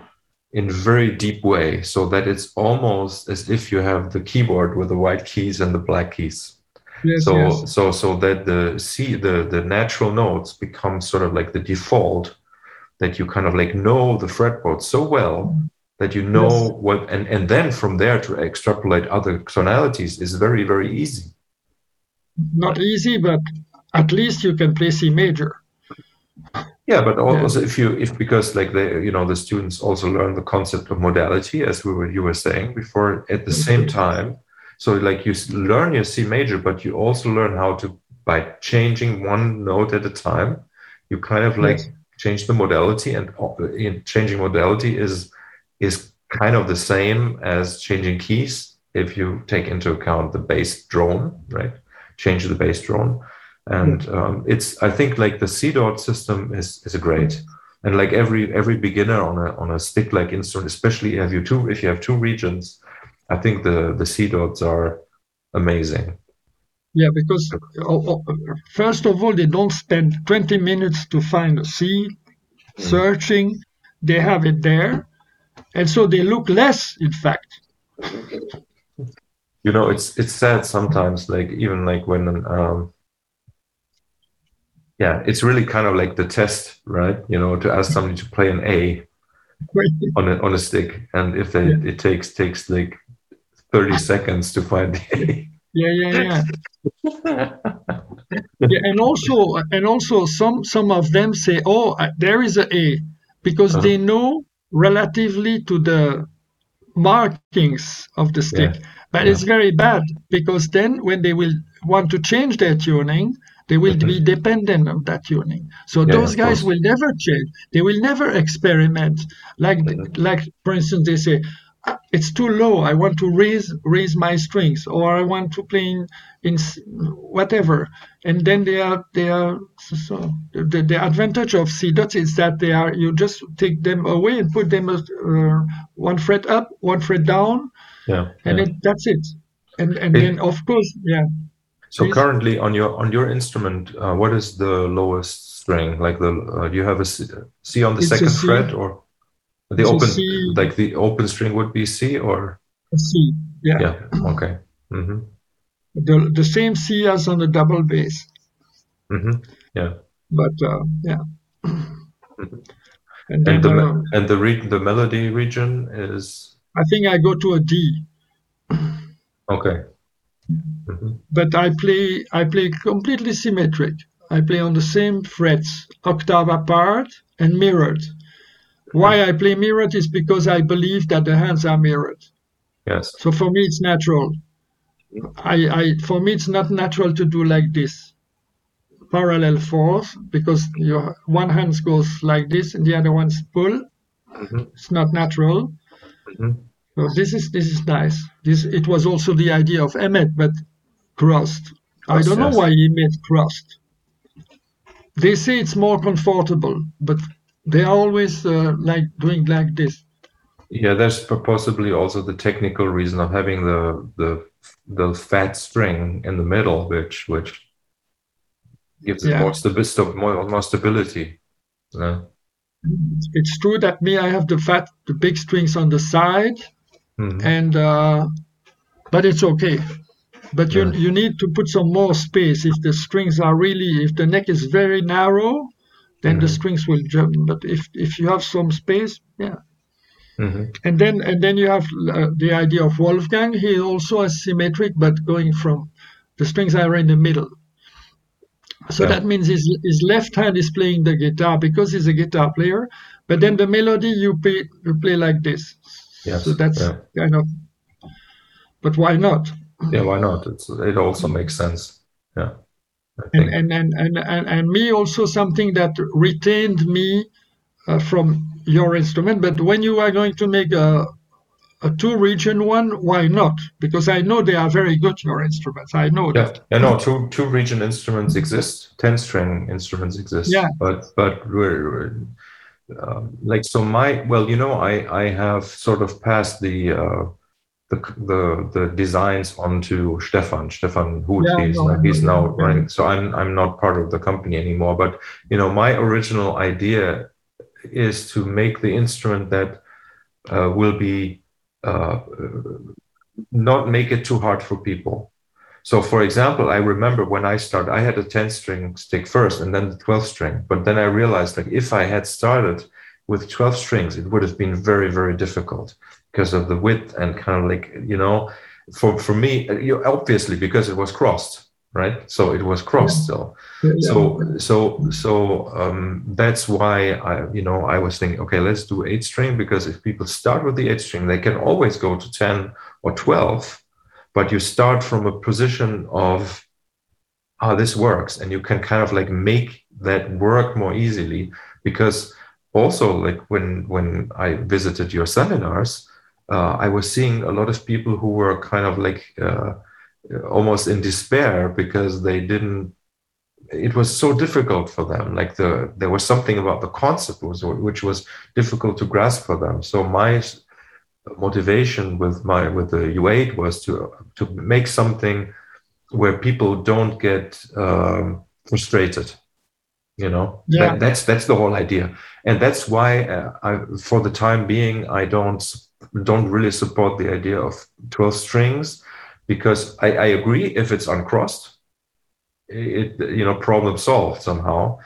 Speaker 2: in very deep way so that it's almost as if you have the keyboard with the white keys and the black keys
Speaker 1: Yes,
Speaker 2: so
Speaker 1: yes.
Speaker 2: so so that the C the the natural notes become sort of like the default that you kind of like know the fretboard so well that you know
Speaker 1: Yes.
Speaker 2: what and and then from there to extrapolate other tonalities is very very easy
Speaker 1: Not easy, but at least you can play C major.
Speaker 2: yeah but also if you if because like they you know the students also learn the concept of modality as we were you were saying before at the same mm-hmm. time so like you learn your c major but you also learn how to by changing one note at a time you kind of like
Speaker 1: Yes.
Speaker 2: Change the modality and changing modality is is kind of the same as changing keys if you take into account the bass drone right? Change the bass drone. And um, it's i think like the c dot system is is great. And like every every beginner on a on a stick like instrument especially if you two if you have two regions i think the the c dots are amazing
Speaker 1: Yeah, because oh, oh, first of all, they don't spend 20 minutes to find a a C, searching. They have it there. And so they look less, in fact.
Speaker 2: you know it's it's sad sometimes like even like when um yeah it's really kind of like the test right you know to ask somebody to play an a on a on a stick and if they,
Speaker 1: Yeah.
Speaker 2: it takes takes like 30 <laughs> seconds to find the
Speaker 1: Yeah, yeah, yeah. <laughs> yeah and also and also some some of them say oh uh, there is a a because
Speaker 2: Uh-huh.
Speaker 1: they know relatively to the markings of the stick but
Speaker 2: Yeah.
Speaker 1: it's very bad because then when they will want to change their tuning they will
Speaker 2: Mhm.
Speaker 1: be dependent on that tuning so
Speaker 2: Yeah,
Speaker 1: those guys
Speaker 2: course.
Speaker 1: will never change they will never experiment like
Speaker 2: Mhm.
Speaker 1: like for instance they say "Ah, it's too low. I want to raise raise my strings or i want to play in, in whatever. And then they are they are so, the, the advantage of c dots is that they are you just take them away and put them uh, one fret up one fret down.
Speaker 2: Yeah,
Speaker 1: and
Speaker 2: yeah.
Speaker 1: it, that's it. And and
Speaker 2: It-
Speaker 1: then of course yeah.
Speaker 2: So
Speaker 1: please.
Speaker 2: currently on your on your instrument uh, what is the lowest string? Like the uh, do you have a C, C on the
Speaker 1: It's
Speaker 2: second fret or the
Speaker 1: a
Speaker 2: open
Speaker 1: C.
Speaker 2: like the open string would be C or?
Speaker 1: C yeah,
Speaker 2: yeah okay. Hmm
Speaker 1: The, the same c as on the double bass.
Speaker 2: Hmm yeah.
Speaker 1: But uh, yeah.
Speaker 2: Mhm.
Speaker 1: and then
Speaker 2: and the
Speaker 1: uh,
Speaker 2: and the re- the melody region is?
Speaker 1: I think i go to a d.
Speaker 2: Okay. Hmm
Speaker 1: but I play I play completely symmetric. I play on the same frets, octave apart and mirrored. Why I play mirrored is because I believe that the hands are mirrored.
Speaker 2: yes
Speaker 1: So for me it's natural. I, I for me it's not natural to do like this. Parallel force because your one hand goes like this and the other one's pull.
Speaker 2: hmm
Speaker 1: It's not natural.
Speaker 2: hmm
Speaker 1: So this is this is nice. This it was also the idea of Emmett, but crossed. I don't know why he made crossed. They say it's more comfortable, but they are always uh, like doing like this.
Speaker 2: Yeah, there's possibly also the technical reason of having the the the fat string in the middle, which which gives it
Speaker 1: Yeah.
Speaker 2: more, stabi- more more stability. Yeah.
Speaker 1: It's true that me, I have the fat, the big strings on the side,
Speaker 2: Mhm.
Speaker 1: and uh, but it's okay. But you
Speaker 2: Yeah.
Speaker 1: you need to put some more space if the strings are really if the neck is very narrow, then the
Speaker 2: Mhm.
Speaker 1: strings will jump. But if if you have some space, yeah.
Speaker 2: Mhm.
Speaker 1: And then and then you have uh, the idea of Wolfgang. He also is symmetric, but going from the strings are in the middle. So
Speaker 2: Yeah.
Speaker 1: that means his his left hand is playing the guitar because he's a guitar player. But then the melody you play you play like this.
Speaker 2: Yes,
Speaker 1: So that's
Speaker 2: yeah.
Speaker 1: kind of but why not?
Speaker 2: Yeah, why not? It's, it also makes sense. Yeah.
Speaker 1: And, and, and, and, and, me also something that retained me uh, from your instrument. But when you are going to make a, a two region one, why not? Because I know they are very good, your instruments. I know
Speaker 2: yeah.
Speaker 1: that.
Speaker 2: Yeah, no, two two region instruments exist, 10 string instruments exist.
Speaker 1: Yeah.
Speaker 2: But, but we're, we're uh, like, so my, well, you know, I, I have sort of passed the, uh, the, the the designs onto Stefan. Stefan Huth.
Speaker 1: Yeah,
Speaker 2: he's,
Speaker 1: no,
Speaker 2: he's
Speaker 1: no,
Speaker 2: now
Speaker 1: no.
Speaker 2: running. So I'm I'm not part of the company anymore. But you know, my original idea is to make the instrument that uh, will be uh, not make it too hard for people. So, for example, I remember when I started, I had a 10 string stick first and then the 12 string. But then I realized like if I had started with 12 strings, it would have been very, very difficult because of the width and kind of like, you know, for, for me, you obviously because it was crossed, right? So it was crossed. So,
Speaker 1: Yeah.
Speaker 2: so, so, so um, that's why I, you know, I was thinking, okay, let's do eight string because if people start with the eight string, they can always go to 10 or 12, but you start from a position of, how this works and you can kind of like make that work more easily because also like when when i visited your seminars uh, i was seeing a lot of people who were kind of like uh, almost in despair because they didn't it was so difficult for them. Like the there was something about the concept was which was difficult to grasp for them. So my motivation with my with the u8 was to to make something where people don't get um, frustrated you know
Speaker 1: Yeah.
Speaker 2: that, that's that's the whole idea and that's why uh, I, for the time being i don't don't really support the idea of 12 strings because i, I agree if it's uncrossed it you know problem solved somehow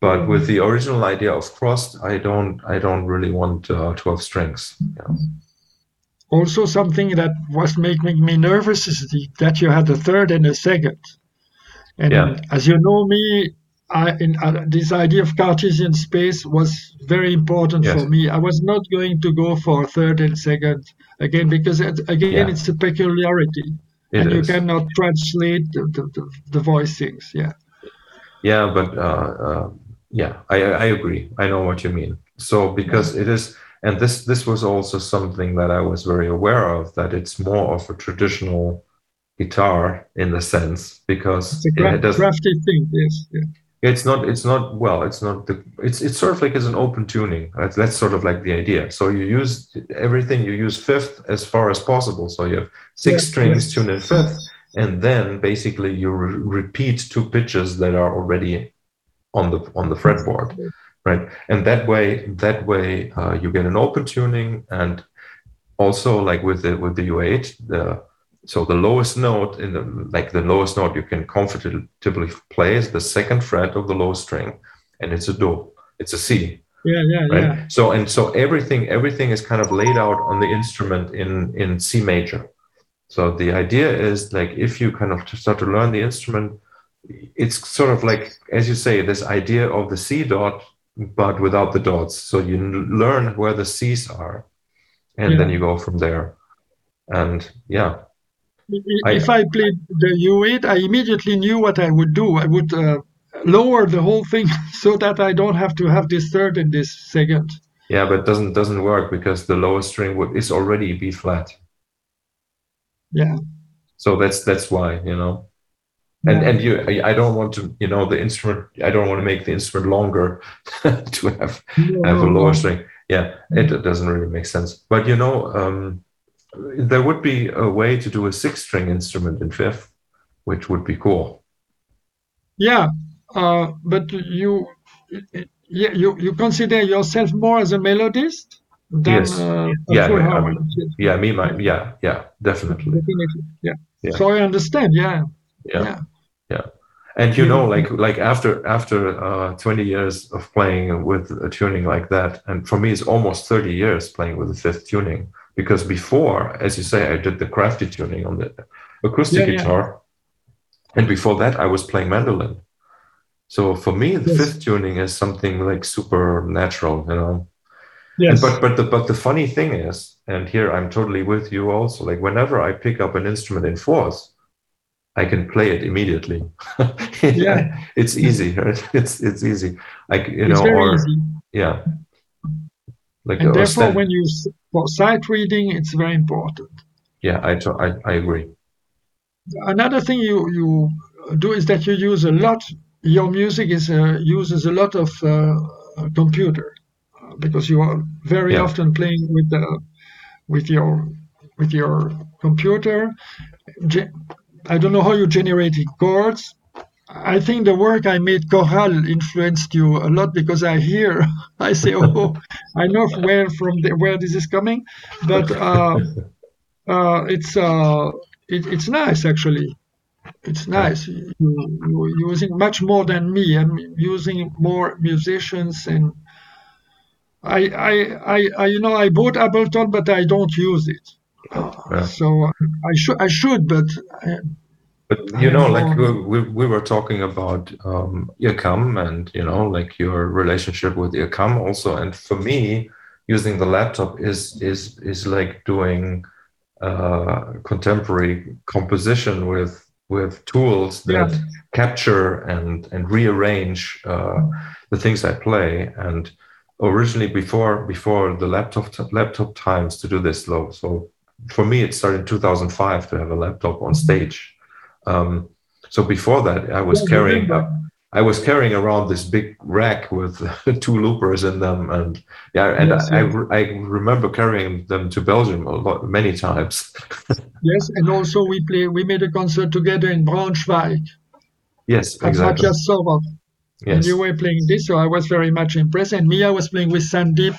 Speaker 2: but with the original idea of crossed i don't i don't really want uh, 12 strings know.
Speaker 1: Also, something that was making me nervous is the, that you had a third and a second. And
Speaker 2: Yeah.
Speaker 1: as you know me, I, in, uh, this idea of Cartesian space was very important
Speaker 2: Yes.
Speaker 1: for me. I was not going to go for third and second again because it, again
Speaker 2: Yeah.
Speaker 1: it's a peculiarity,
Speaker 2: It
Speaker 1: and you cannot translate the, the, the, voicings. Yeah.
Speaker 2: Yeah, but uh, uh, yeah, I, I agree. I know what you mean. So because it is, and this this was also something that I was very aware of that it's more of a traditional guitar in the sense because
Speaker 1: It's a gra-
Speaker 2: it doesn't.
Speaker 1: crafty thing. Yes. Yeah.
Speaker 2: It's not. It's not. Well, it's not. The, it's it's sort of like as an open tuning. That's, that's sort of like the idea. So you use everything. You use fifth as far as possible. So you have six
Speaker 1: Yes,
Speaker 2: strings tuned in fifth, and then basically you re- repeat two pitches that are already on the on the fretboard, right? And that way, that way uh, you get an open tuning, and also like with the with the U8, the so the lowest note in the like the lowest note you can comfortably play is the second fret of the low string, and it's a do, it's a C,
Speaker 1: Yeah. Yeah.
Speaker 2: right?
Speaker 1: Yeah.
Speaker 2: So and so everything everything is kind of laid out on the instrument in in C major. So the idea is like if you kind of start to learn the instrument, it's sort of like as you say this idea of the C dot, but without the dots. So you learn where the C's are, and then you go from there. And yeah,
Speaker 1: if I played the U8, I immediately knew what I would do. I would uh, lower the whole thing <laughs> so that I don't have to have this third and this second.
Speaker 2: yeah, but it doesn't doesn't work because the lowest string would is already B flat.
Speaker 1: Yeah.
Speaker 2: So that's that's why you know. And
Speaker 1: Yeah.
Speaker 2: and you, I don't want to, you know, the instrument. I don't want to make the instrument longer <laughs> to have
Speaker 1: No,
Speaker 2: have a lower
Speaker 1: no.
Speaker 2: string. Yeah, it doesn't really make sense. But you know, um, there would be a way to do a six-string instrument in fifth, which would be cool.
Speaker 1: Yeah, uh, but you, yeah, you you consider yourself more as a melodist than
Speaker 2: Yes.
Speaker 1: uh,
Speaker 2: Yeah, yeah, I
Speaker 1: harmonicist.
Speaker 2: Yeah, me, my, yeah, yeah, definitely.
Speaker 1: Definitely. Yeah.
Speaker 2: Yeah.
Speaker 1: So I understand. Yeah.
Speaker 2: Yeah, Yeah. and you know, like like after after uh, 20 years of playing with a tuning like that, and for me, it's almost 30 years playing with the fifth tuning. Because before, as you say, I did the crafty tuning on the acoustic
Speaker 1: Yeah, yeah.
Speaker 2: guitar, and before that, I was playing mandolin. So for me, the
Speaker 1: Yes.
Speaker 2: fifth tuning is something like super natural, you know. Yes. but but the but the funny thing is, and here I'm totally with you also. Like whenever I pick up an instrument in fourth, I can play it immediately. <laughs> yeah, it's easy. Right? <laughs> It's it's easy. Like you it's know, or easy. yeah,
Speaker 1: like and therefore, stand- when you for sight reading, it's very important.
Speaker 2: Yeah, I, I I agree.
Speaker 1: Another thing you you do is that you use a lot. Your music is uh, uses a lot of uh, computer uh, because you are very yeah. often playing with the with your with your computer. I don't know how you generate chords. I think the work I made chorale influenced you a lot because I hear, <laughs> I say, oh, I know where from the, where this is coming, but uh, uh, it's uh, it, it's nice actually. It's nice. You, you're using much more than me. I'm using more musicians and I, I, I, I you know, I bought Ableton, but I don't use it. Yeah. So I should, I should, but. I,
Speaker 2: but you know, like we, we were talking about um, IRCAM and you know, like your relationship with IRCAM also. And for me, using the laptop is is is like doing uh, contemporary composition with with tools that yeah. capture and and rearrange uh, the things I play. And originally, before before the laptop laptop times to do this, though, so for me, it started in 2005 to have a laptop on stage um, so before that, I was yeah, carrying I was carrying around this big rack with <laughs> two loopers in them, and yeah, and yes, I, yes. I, I remember carrying them to Belgium a lot, many times. <laughs>
Speaker 1: yes, and also we play we made a concert together in Braunschweig.
Speaker 2: Yes, exactly.
Speaker 1: Matthias Sorov. Yes. And you were playing this, so I was very much impressed. And I was playing with Sandeep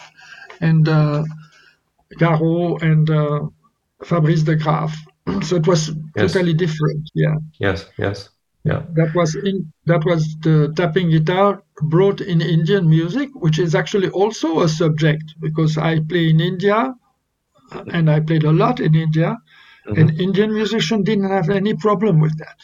Speaker 1: and uh, Caro and uh, Fabrice de Graaf. <clears throat> so it was yes. totally different yeah
Speaker 2: yes yes yeah
Speaker 1: that was in that was the tapping guitar brought in indian music which is actually also a subject because i play in india and i played a lot in india mm-hmm. and indian musicians didn't have any problem with that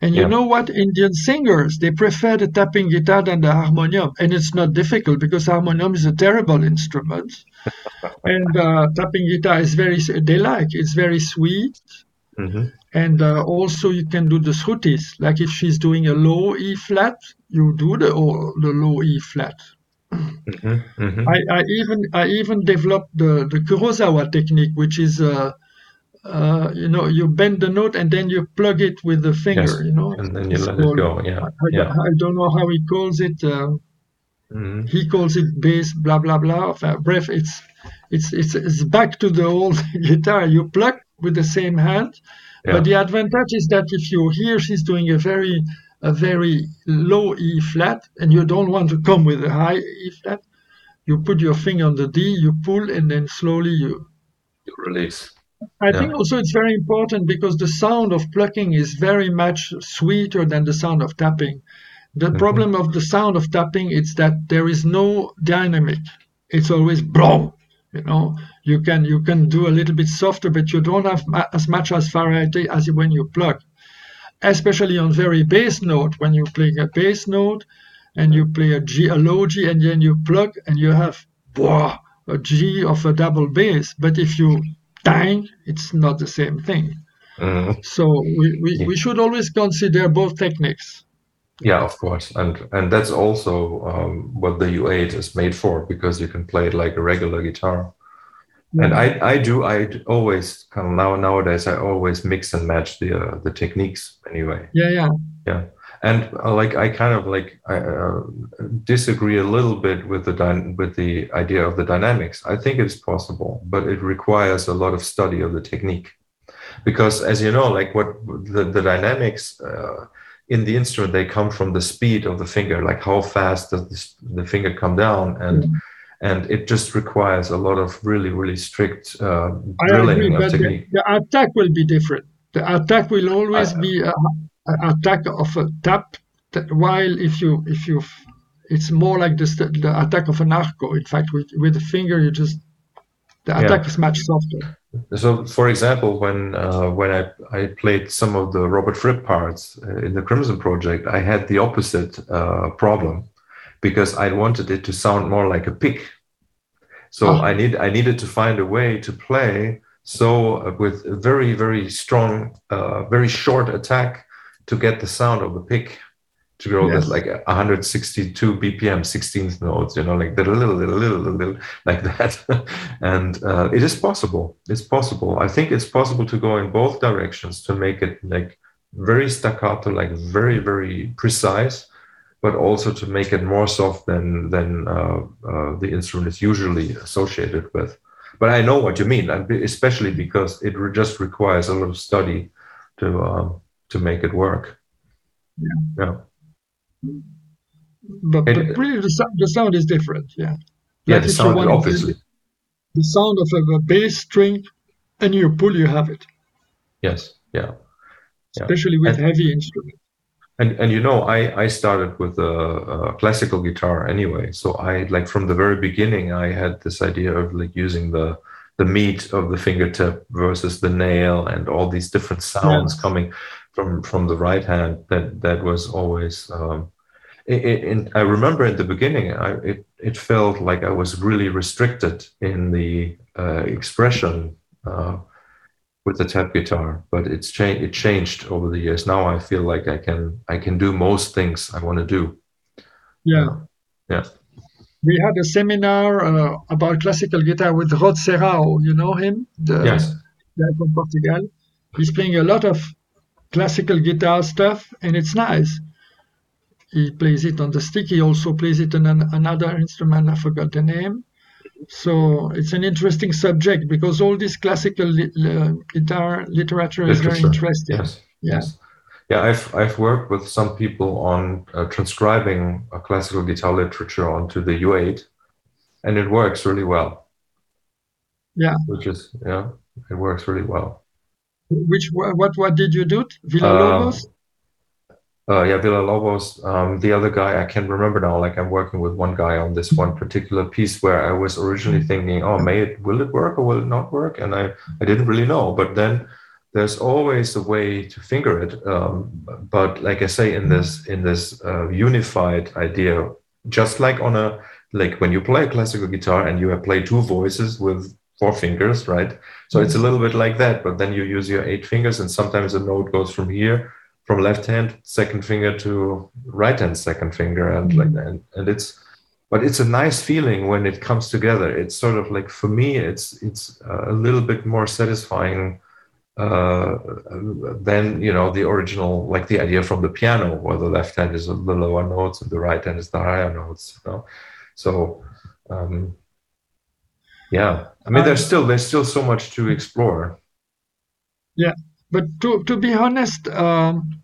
Speaker 1: and you yeah. know what indian singers they prefer the tapping guitar than the harmonium and it's not difficult because harmonium is a terrible instrument <laughs> and uh, tapping guitar is very they like it's very sweet mm-hmm. and uh, also you can do the shrutis like if she's doing a low e flat you do the the low e flat mm-hmm. Mm-hmm. I, I, even I even developed the the Kurosawa technique, which is uh, uh, you know you bend the note and then you plug it with the finger, yes. you know,
Speaker 2: and then you let it go. Yeah, I, yeah.
Speaker 1: I, don't know how he calls it. Uh, mm-hmm. He calls it bass, blah blah blah. Bref, it's it's it's it's back to the old <laughs> guitar. You pluck with the same hand, yeah. but the advantage is that if you hear she's doing a very a very low E flat, and you don't want to come with a high E flat, you put your finger on the D, you pull, and then slowly you
Speaker 2: you release.
Speaker 1: I yeah. think also it's very important because the sound of plucking is very much sweeter than the sound of tapping. The mm-hmm. problem of the sound of tapping is that there is no dynamic. It's always blow, you know, you can you can do a little bit softer, but you don't have as much as variety as when you pluck. Especially on very bass note, when you play a bass note and you play a G, a low G, and then you plug and you have boah, a G of a double bass. But if you dang, it's not the same thing. Mm-hmm. So we, we, yeah. we should always consider both techniques.
Speaker 2: Yeah, of course, and and that's also um, what the U8 is made for because you can play it like a regular guitar. Yeah. And I I do I always kind of now nowadays I always mix and match the uh, the techniques anyway.
Speaker 1: Yeah, yeah,
Speaker 2: yeah. And uh, like I kind of like I uh, disagree a little bit with the dy- with the idea of the dynamics. I think it's possible, but it requires a lot of study of the technique, because as you know, like what the the dynamics uh, in the instrument they come from the speed of the finger like how fast does this, the finger come down? And mm. and it just requires a lot of really really strict uh, drilling
Speaker 1: agree, technique the, the, attack will be different. The attack will always I, be an attack of a tap while if you if you it's more like the, the attack of an arco. In fact with, with the finger you just the attack yeah. is much softer
Speaker 2: so, for example, when uh, when I, I played some of the Robert Fripp parts uh, in the Crimson Project, I had the opposite uh, problem because I wanted it to sound more like a pick, So
Speaker 1: Ah.
Speaker 2: I need I needed to find a way to play so uh, with a very very strong, uh, very short attack to get the sound of the pick to go
Speaker 1: Yes.
Speaker 2: like 162 BPM, 16th notes, you know, like the little, little, little, little, like that. <laughs> and uh, it is possible. It's possible. I think it's possible to go in both directions to make it like very staccato, like very, very precise, but also to make it more soft than than uh, uh, the instrument is usually associated with. But I know what you mean, especially because it re- just requires a lot of study to um, to make it work. Yeah.
Speaker 1: But, but
Speaker 2: It-
Speaker 1: really, the, sou- the sound is different. Yeah.
Speaker 2: Yeah,
Speaker 1: Like
Speaker 2: the sound
Speaker 1: want
Speaker 2: obviously.
Speaker 1: the sound of a, a bass string, and you pull, you have it.
Speaker 2: Yes. Yeah. Yeah.
Speaker 1: Especially with
Speaker 2: And-
Speaker 1: heavy instruments.
Speaker 2: And and you know, I I started with a, a classical guitar anyway. So I like from the very beginning, I had this idea of like using the the meat of the fingertip versus the nail and all these different sounds
Speaker 1: Yes.
Speaker 2: coming from from the right hand. That that was always. Um, it, it, in, I remember in the beginning, I, it it felt like I was really restricted in the uh, expression. Uh, with the tap guitar, but it's changed. It changed over the years. Now I feel like I can I can do most things I want to do.
Speaker 1: Yeah.
Speaker 2: Yeah.
Speaker 1: We had a seminar uh, about classical guitar with Rod Serrao. You know him? The
Speaker 2: Yes.
Speaker 1: guy from Portugal. He's playing a lot of classical guitar stuff, and it's nice. He plays it on the stick. He also plays it on an, another instrument. I forgot the name. So it's an interesting subject because all this classical li- li- guitar literature is very interesting.
Speaker 2: Yes.
Speaker 1: Yeah.
Speaker 2: Yes. Yeah, I've I've worked with some people on uh, transcribing a classical guitar literature onto the U8, and it works really well.
Speaker 1: Yeah.
Speaker 2: Which is yeah, it works really well.
Speaker 1: Which what what did you do? Villa
Speaker 2: Um,
Speaker 1: Lobos?
Speaker 2: Uh, yeah, Villa Lobos. Um, the other guy, I can't remember now. Like I'm working with one guy on this one particular piece where I was originally thinking, oh, may it, will it work or will it not work? And I, I didn't really know. But then there's always a way to finger it. Um, but like I say, in this in this uh, unified idea, just like on a like when you play classical guitar and you have play two voices with four fingers, right? So it's a little bit like that. But then you use your eight fingers, and sometimes a note goes from here from left hand second finger to right hand second finger and like that. And, and it's but it's a nice feeling when it comes together. It's sort of like for me it's it's a little bit more satisfying uh, than you know the original like the idea from the piano where the left hand is the lower notes and the right hand is the higher notes you know? So um, yeah i mean there's still there's still so much to explore Yeah.
Speaker 1: But to, to be honest, um,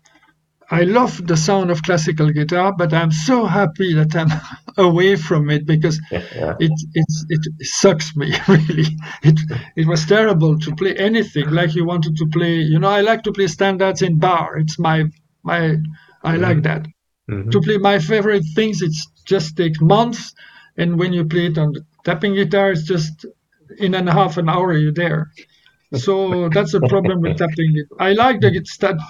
Speaker 1: I love the sound of classical guitar, but I'm so happy that I'm <laughs> away from it because <laughs>
Speaker 2: yeah
Speaker 1: it it's, it sucks me <laughs> really. It it was terrible to play anything like you wanted to play. You know, I like to play standards in bar. It's my my I like that.
Speaker 2: Mhm.
Speaker 1: To play my favorite things, it's just takes months, and when you play it on the tapping guitar, is just in and a half an hour you're there. So that's a problem with tapping it. I like the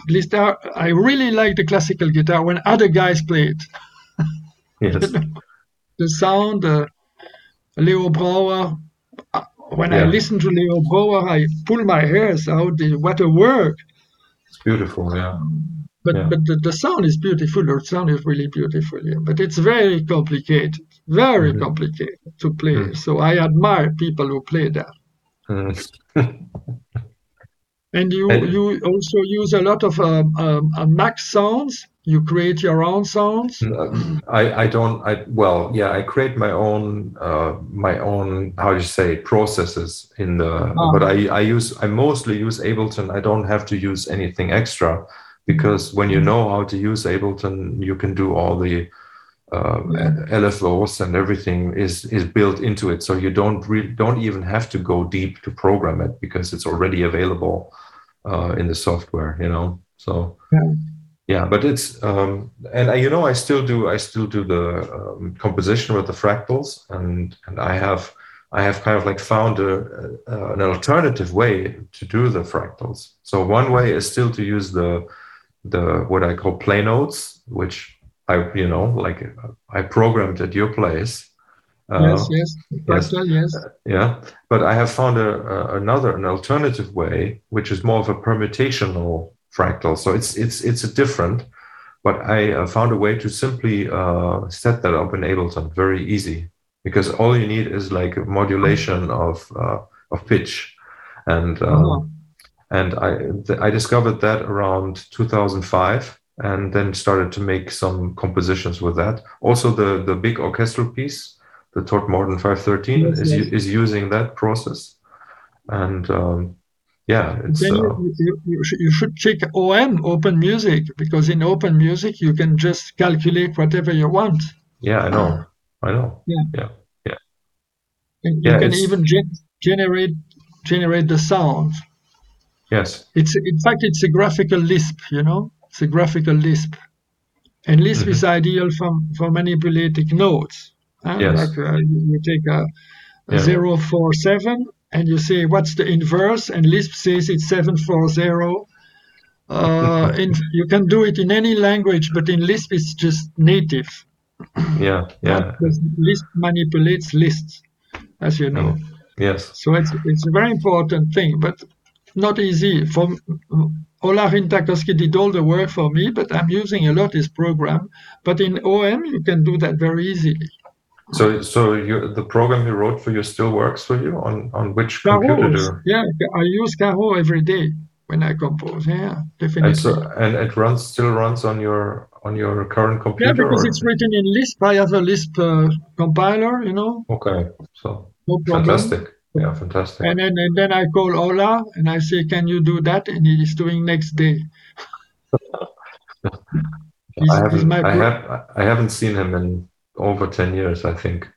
Speaker 1: guitar. I really like the classical guitar when other guys play it.
Speaker 2: yes <laughs>
Speaker 1: The sound, uh, Leo Brouwer. uh, When I listen to Leo Brouwer, I pull my hairs out. What a work!
Speaker 2: it's beautiful yeah
Speaker 1: But
Speaker 2: Yeah.
Speaker 1: but the, the sound is beautiful. The sound is really beautiful. Yeah. But it's very complicated. Very
Speaker 2: Mhm.
Speaker 1: complicated to play.
Speaker 2: Mhm.
Speaker 1: So I admire people who play that.
Speaker 2: Mm. <laughs>
Speaker 1: And you
Speaker 2: And-
Speaker 1: you also use a lot of um, um, uh, Mac sounds. You create your own sounds.
Speaker 2: I, I don't I well yeah I create my own uh, my own how do you say processes in the
Speaker 1: Ah.
Speaker 2: but I, I use I mostly use Ableton I don't have to use anything extra because when you know how to use Ableton you can do all the uh,
Speaker 1: Yeah.
Speaker 2: LFOs and everything is is built into it so you don't really don't even have to go deep to program it because it's already available uh, in the software you know so
Speaker 1: Yeah.
Speaker 2: yeah but it's um and I, you know i still do i still do the um, composition with the fractals and and i have i have kind of like found a, a, an alternative way to do the fractals so one way is still to use the the what i call play notes which i you know like i programmed at your place
Speaker 1: Uh, yes, yes, yes. yes. Uh,
Speaker 2: yeah, but I have found a, a, another, an alternative way, which is more of a permutational fractal. So it's it's it's a different, but I uh, found a way to simply uh, set that up in Ableton very easy because all you need is like modulation of uh, of pitch, and um, uh-huh. and I I discovered that around 2005 and then started to make some compositions with that. Also, the the big orchestral piece, the Todmorden 513, yes, is yes. is using that process, and um, yeah,
Speaker 1: it's. Then you, uh, you, you, should, you should check OM Open Music because in Open Music you can just calculate whatever you want.
Speaker 2: Yeah, I know. I know. Yeah, yeah, yeah.
Speaker 1: And you yeah, can even ge- generate generate the sound.
Speaker 2: Yes.
Speaker 1: It's in fact it's a graphical Lisp, you know. It's a graphical Lisp. And Lisp mm-hmm. is ideal for, for manipulating nodes.
Speaker 2: Huh? Yes.
Speaker 1: Like, uh, you take a, a yeah. 047 and you say, what's the inverse? And Lisp says it's 740. Uh, <laughs> in, you can do it in any language, but in Lisp it's just native. <clears throat>
Speaker 2: Yeah, yeah.
Speaker 1: Lisp manipulates lists, as you know.
Speaker 2: Mm. Yes.
Speaker 1: So it's it's a very important thing, but not easy. For Ola Rintakowski did all the work for me, but I'm using a lot this program. But in OM, you can do that very easily.
Speaker 2: So, so you, the program you wrote for you still works for you on on which computer? Do?
Speaker 1: Yeah, I use Caro every day when I compose. Yeah, definitely.
Speaker 2: And, so, and it runs still runs on your on your current computer.
Speaker 1: Yeah, because or? it's written in Lisp. I have a Lisp uh, compiler. You know.
Speaker 2: Okay, so no fantastic. Yeah, fantastic.
Speaker 1: And then, and then I call Ola and I say, "Can you do that?" And he's doing next day. <laughs>
Speaker 2: I haven't, I, have, I haven't seen him in over 10 years, I think.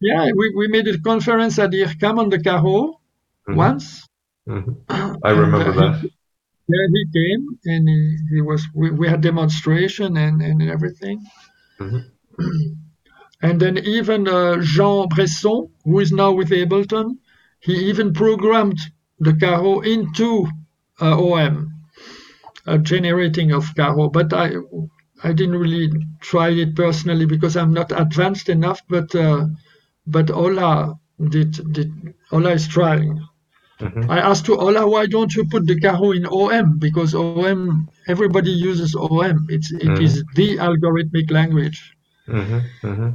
Speaker 1: Yeah, we, we made a conference at IRCAM on the Caro mm-hmm. once.
Speaker 2: Mm-hmm. <clears throat> I remember and, uh, that.
Speaker 1: He, yeah, he came and he, he was, we, we, had demonstration and, and everything. Mm-hmm. <clears throat> and then even uh, Jean Bresson, who is now with Ableton, he even programmed the Caro into uh, OM, a generating of Caro. But I, I didn't really try it personally because I'm not advanced enough. But uh, but Ola did did Ola is trying. Mm-hmm. I asked to Ola, why don't you put the Caro in OM? Because OM, everybody uses OM. It's it mm-hmm. is the algorithmic language.
Speaker 2: Mm-hmm.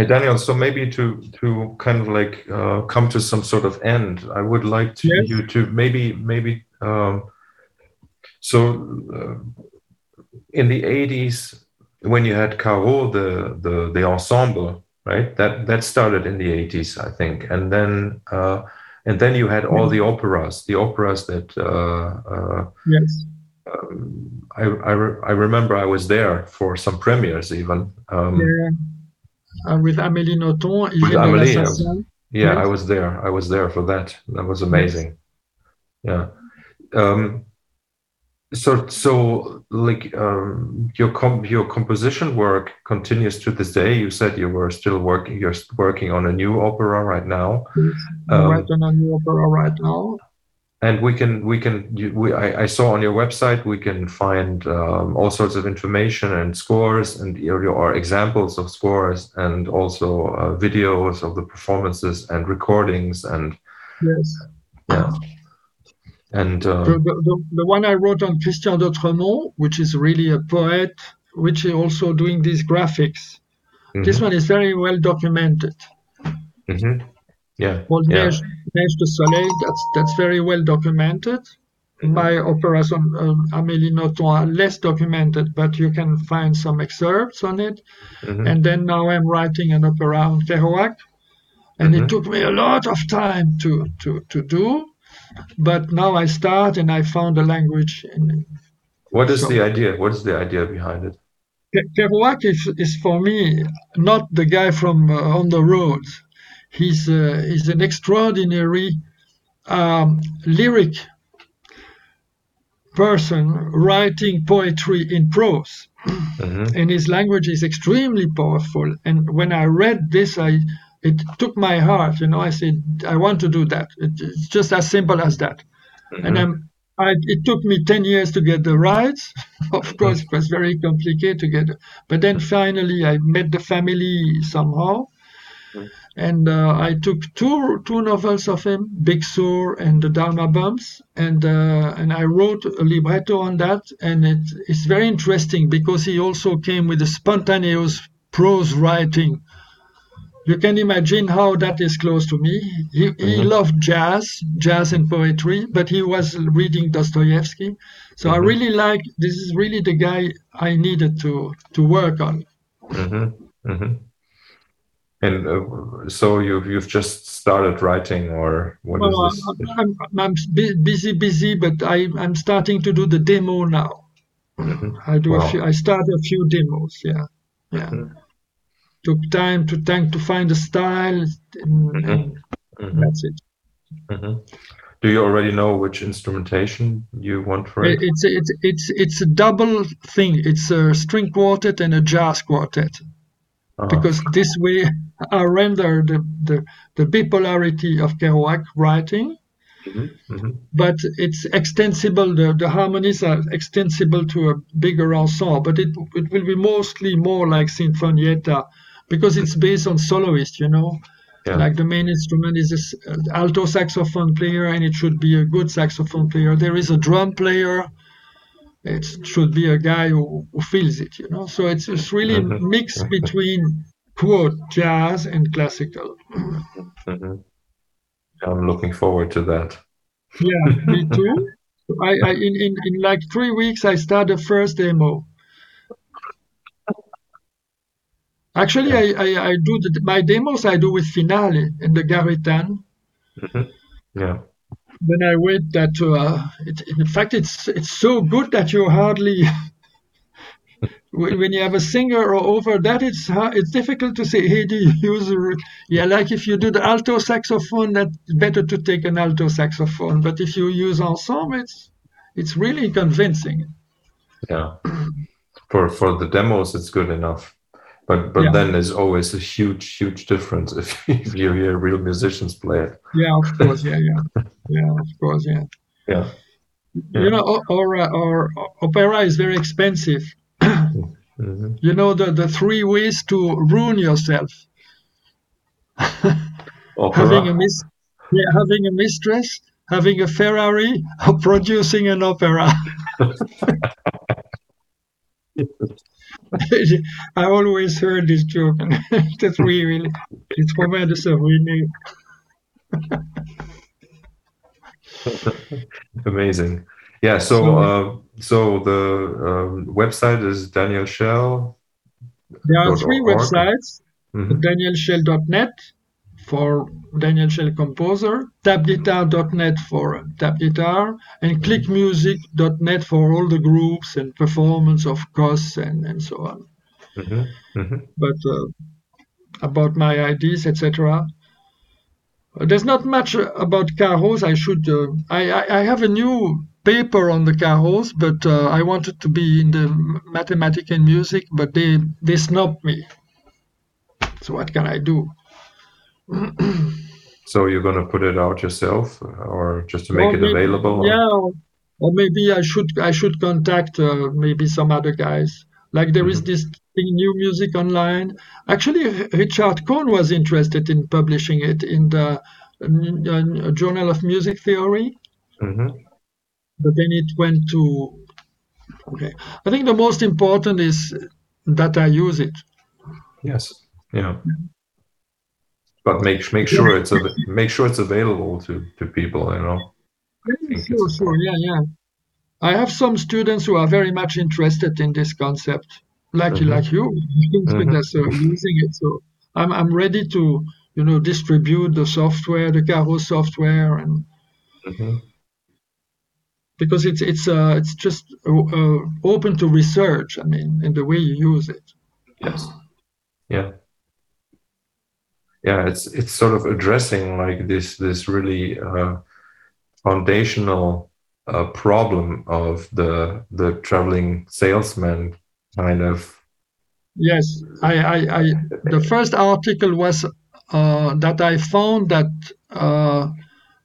Speaker 2: Hey Daniel, so maybe to to kind of like uh, come to some sort of end, I would like to yes. you to maybe maybe um, so uh, in the 80s when you had Caro the the the ensemble right? That that started in the 80s I think. And then uh, and then you had all the operas the operas that uh, uh,
Speaker 1: yes.
Speaker 2: um, I, I, re- I remember I was there for some premieres even um,
Speaker 1: yeah uh, with Amélie Nothomb.
Speaker 2: With Amélie, yeah. I was there. I was there for that. That was amazing. Yeah. Um, so, so like um, your comp- your composition work continues to this day. You said you were still working. You're working on a new opera right now.
Speaker 1: Yes, um, working on a new opera right now
Speaker 2: and we can we can we, I, I, saw on your website we can find um, all sorts of information and scores and or examples of scores and also uh, videos of the performances and recordings and
Speaker 1: yes
Speaker 2: yeah and uh,
Speaker 1: the, the, the, one I wrote on Christian Dotremont which is really a poet which is also doing these graphics mm-hmm. this one is very well documented
Speaker 2: mm-hmm. Yeah.
Speaker 1: Called yeah. Neige, de Soleil. That's that's very well documented. Mm-hmm. My operas on um, Amélie Nothomb are less documented, but you can find some excerpts on it. Mm-hmm. And then now I'm writing an opera on Kerouac, and mm-hmm. it took me a lot of time to to to do. But now I start, and I found a language. In,
Speaker 2: what is so, the idea? What is the idea behind it?
Speaker 1: Kerouac is, is for me not the guy from uh, on the roads He's, uh, he's an extraordinary um, lyric person writing poetry in prose. Mm-hmm. And his language is extremely powerful. And when I read this, I it took my heart. You know, I said, I want to do that. It's just as simple as that. Mm-hmm. And I'm, I, it took me 10 years to get the rights. <laughs> of course, it was very complicated to get. But then finally, I met the family somehow and uh, I took two two novels of him, Big Sur and the Dharma Bums, and uh, and I wrote a libretto on that, and it, it's very interesting because he also came with a spontaneous prose writing. You can imagine how that is close to me. He, he
Speaker 2: Mhm.
Speaker 1: loved jazz, jazz and poetry, but he was reading Dostoevsky. So I
Speaker 2: Mhm.
Speaker 1: really like this is really the guy I needed to to work on.
Speaker 2: hmm hmm And uh, so you've you've just started writing, or what is
Speaker 1: Well,
Speaker 2: this?
Speaker 1: I'm, I'm, I'm busy, busy, but I, I'm starting to do the demo now.
Speaker 2: Mhm.
Speaker 1: I do a few. I start a few demos. Yeah, yeah.
Speaker 2: Mhm.
Speaker 1: Took time to time to find a style, and, and
Speaker 2: Mhm.
Speaker 1: that's it.
Speaker 2: hmm Do you already know which instrumentation you want for it?
Speaker 1: It- It's it's it's it's a double thing. It's a string quartet and a jazz quartet
Speaker 2: Uh-huh.
Speaker 1: because this way I render the the, the bipolarity of Kerouac writing
Speaker 2: Mhm, mhm.
Speaker 1: but it's extensible. The, the harmonies are extensible to a bigger ensemble, but it it will be mostly more like Sinfonietta because it's based on soloist, you know.
Speaker 2: Yeah.
Speaker 1: Like the main instrument is this uh, alto saxophone player, and it should be a good saxophone player. There is a drum player. It should be a guy who, who feels it, you know. So it's it's really
Speaker 2: Mhm.
Speaker 1: mixed between quote jazz and classical.
Speaker 2: Mhm. I'm looking forward to that.
Speaker 1: Yeah, me <laughs> too. I, I in, in, in like three weeks I start the first demo. Actually, I, I, I do the, my demos I do with Finale and the Garritan.
Speaker 2: Yeah.
Speaker 1: Then I wait that uh, it, in fact it's it's so good that you hardly when you have a singer or over that it's hard, it's difficult to say hey do you <laughs> use a, yeah like if you do the alto saxophone that's better to take an alto saxophone but if you use ensemble it's it's really convincing
Speaker 2: Yeah. For for the demos, it's good enough. But but
Speaker 1: Yeah.
Speaker 2: then there's always a huge huge difference <laughs> if if you hear real musicians play it.
Speaker 1: yeah of course yeah yeah yeah of course yeah
Speaker 2: Yeah.
Speaker 1: you know o- or, or opera is very expensive
Speaker 2: hmm
Speaker 1: you know the the three ways to ruin yourself <laughs> having a mis- yeah, having a mistress, having a Ferrari, or <laughs> producing an opera. <laughs> I always heard this joke. That's really, it's se ruiner.
Speaker 2: Amazing. Yeah. So
Speaker 1: So-
Speaker 2: uh, so the um, website is Daniel Schell.
Speaker 1: There are three
Speaker 2: org.
Speaker 1: websites:
Speaker 2: Mhm.
Speaker 1: danielschell.net for Daniel Schell composer, tapguitar.net for tap guitar, and clickmusic.net for all the groups and performance of costs and, and so on.
Speaker 2: Mhm. Mhm.
Speaker 1: but uh, about my ideas, etc. There's not much uh, about carros. I should. Uh, I, I I have a new paper on the carros, but uh, I wanted to be in the mathematics and music, but they they snubbed me. So what can I do? <clears throat>
Speaker 2: So you're gonna put it out yourself, or just to make
Speaker 1: Or
Speaker 2: it
Speaker 1: maybe-
Speaker 2: available? or-
Speaker 1: Yeah, or, or maybe I should I should contact uh, maybe some other guys. Like there is
Speaker 2: Mhm.
Speaker 1: this thing, new music online. Actually, Richard Cohn was interested in publishing it in the uh, uh, Journal of Music Theory,
Speaker 2: Mhm.
Speaker 1: But then it went to. Okay, I think the most important is that I use it.
Speaker 2: Yes. Yeah. But make make sure it's av- make sure it's available to to people. You know. think
Speaker 1: Sure, sure, yeah, yeah. I have some students who are very much interested in this concept, like
Speaker 2: Mhm.
Speaker 1: like you,
Speaker 2: Mhm.
Speaker 1: that's uh, using it. So I'm I'm ready to you know distribute the software, the Caro software, and
Speaker 2: Mhm.
Speaker 1: Because it's it's uh it's just uh, uh, open to research. I mean, in the way you use it.
Speaker 2: Yes. Yeah. Yeah, it's it's sort of addressing like this this really uh, foundational uh, problem of the the traveling salesman kind of.
Speaker 1: Yes, I, I, I the first article was uh, that I found that uh,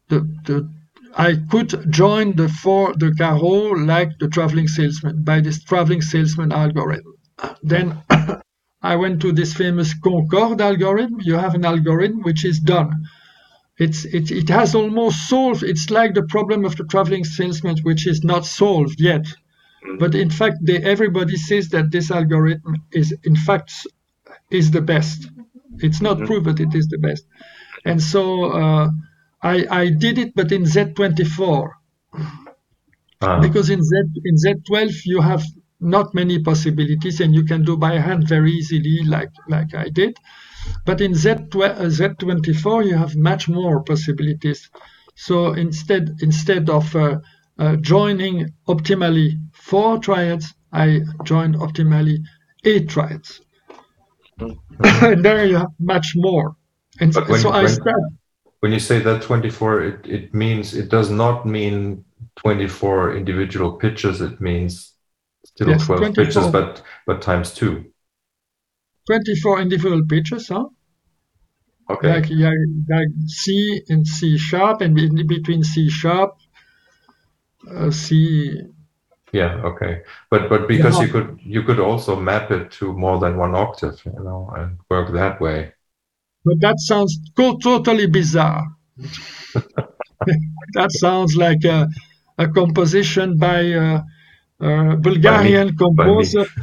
Speaker 1: the the I could join the four the Caro like the traveling salesman by this traveling salesman algorithm. Then <coughs> I went to this famous Concorde algorithm. You have an algorithm which is done. It's it, it has almost solved. It's like the problem of the traveling salesman, which is not solved yet. But in fact, they, everybody says that this algorithm is in fact is the best. It's not
Speaker 2: Mhm.
Speaker 1: proved, but it is the best. And so uh, I I did it, but in Z24
Speaker 2: Ah,
Speaker 1: because in Z in Z12 you have not many possibilities and you can do by hand very easily like like I did. But in Z12, uh, Z24 you have much more possibilities. So instead instead of uh, uh, joining optimally four triads I joined optimally eight triads. <laughs> And there you have much more. And
Speaker 2: But when-
Speaker 1: so I
Speaker 2: when-
Speaker 1: start
Speaker 2: when you say that 24, it, it means it does not mean 24 individual pitches. It means still
Speaker 1: Yes,
Speaker 2: 12
Speaker 1: 24.
Speaker 2: pitches, but but times two.
Speaker 1: 24 individual pitches huh
Speaker 2: Okay.
Speaker 1: like, yeah, like C and C sharp, and in between C sharp, uh, C.
Speaker 2: Yeah. Okay. But but because
Speaker 1: Yeah.
Speaker 2: you could you could also map it to more than one octave, you know, and work that way.
Speaker 1: But that sounds co- totally bizarre. <laughs> that sounds like a, a composition by a, a Bulgarian composer. <laughs>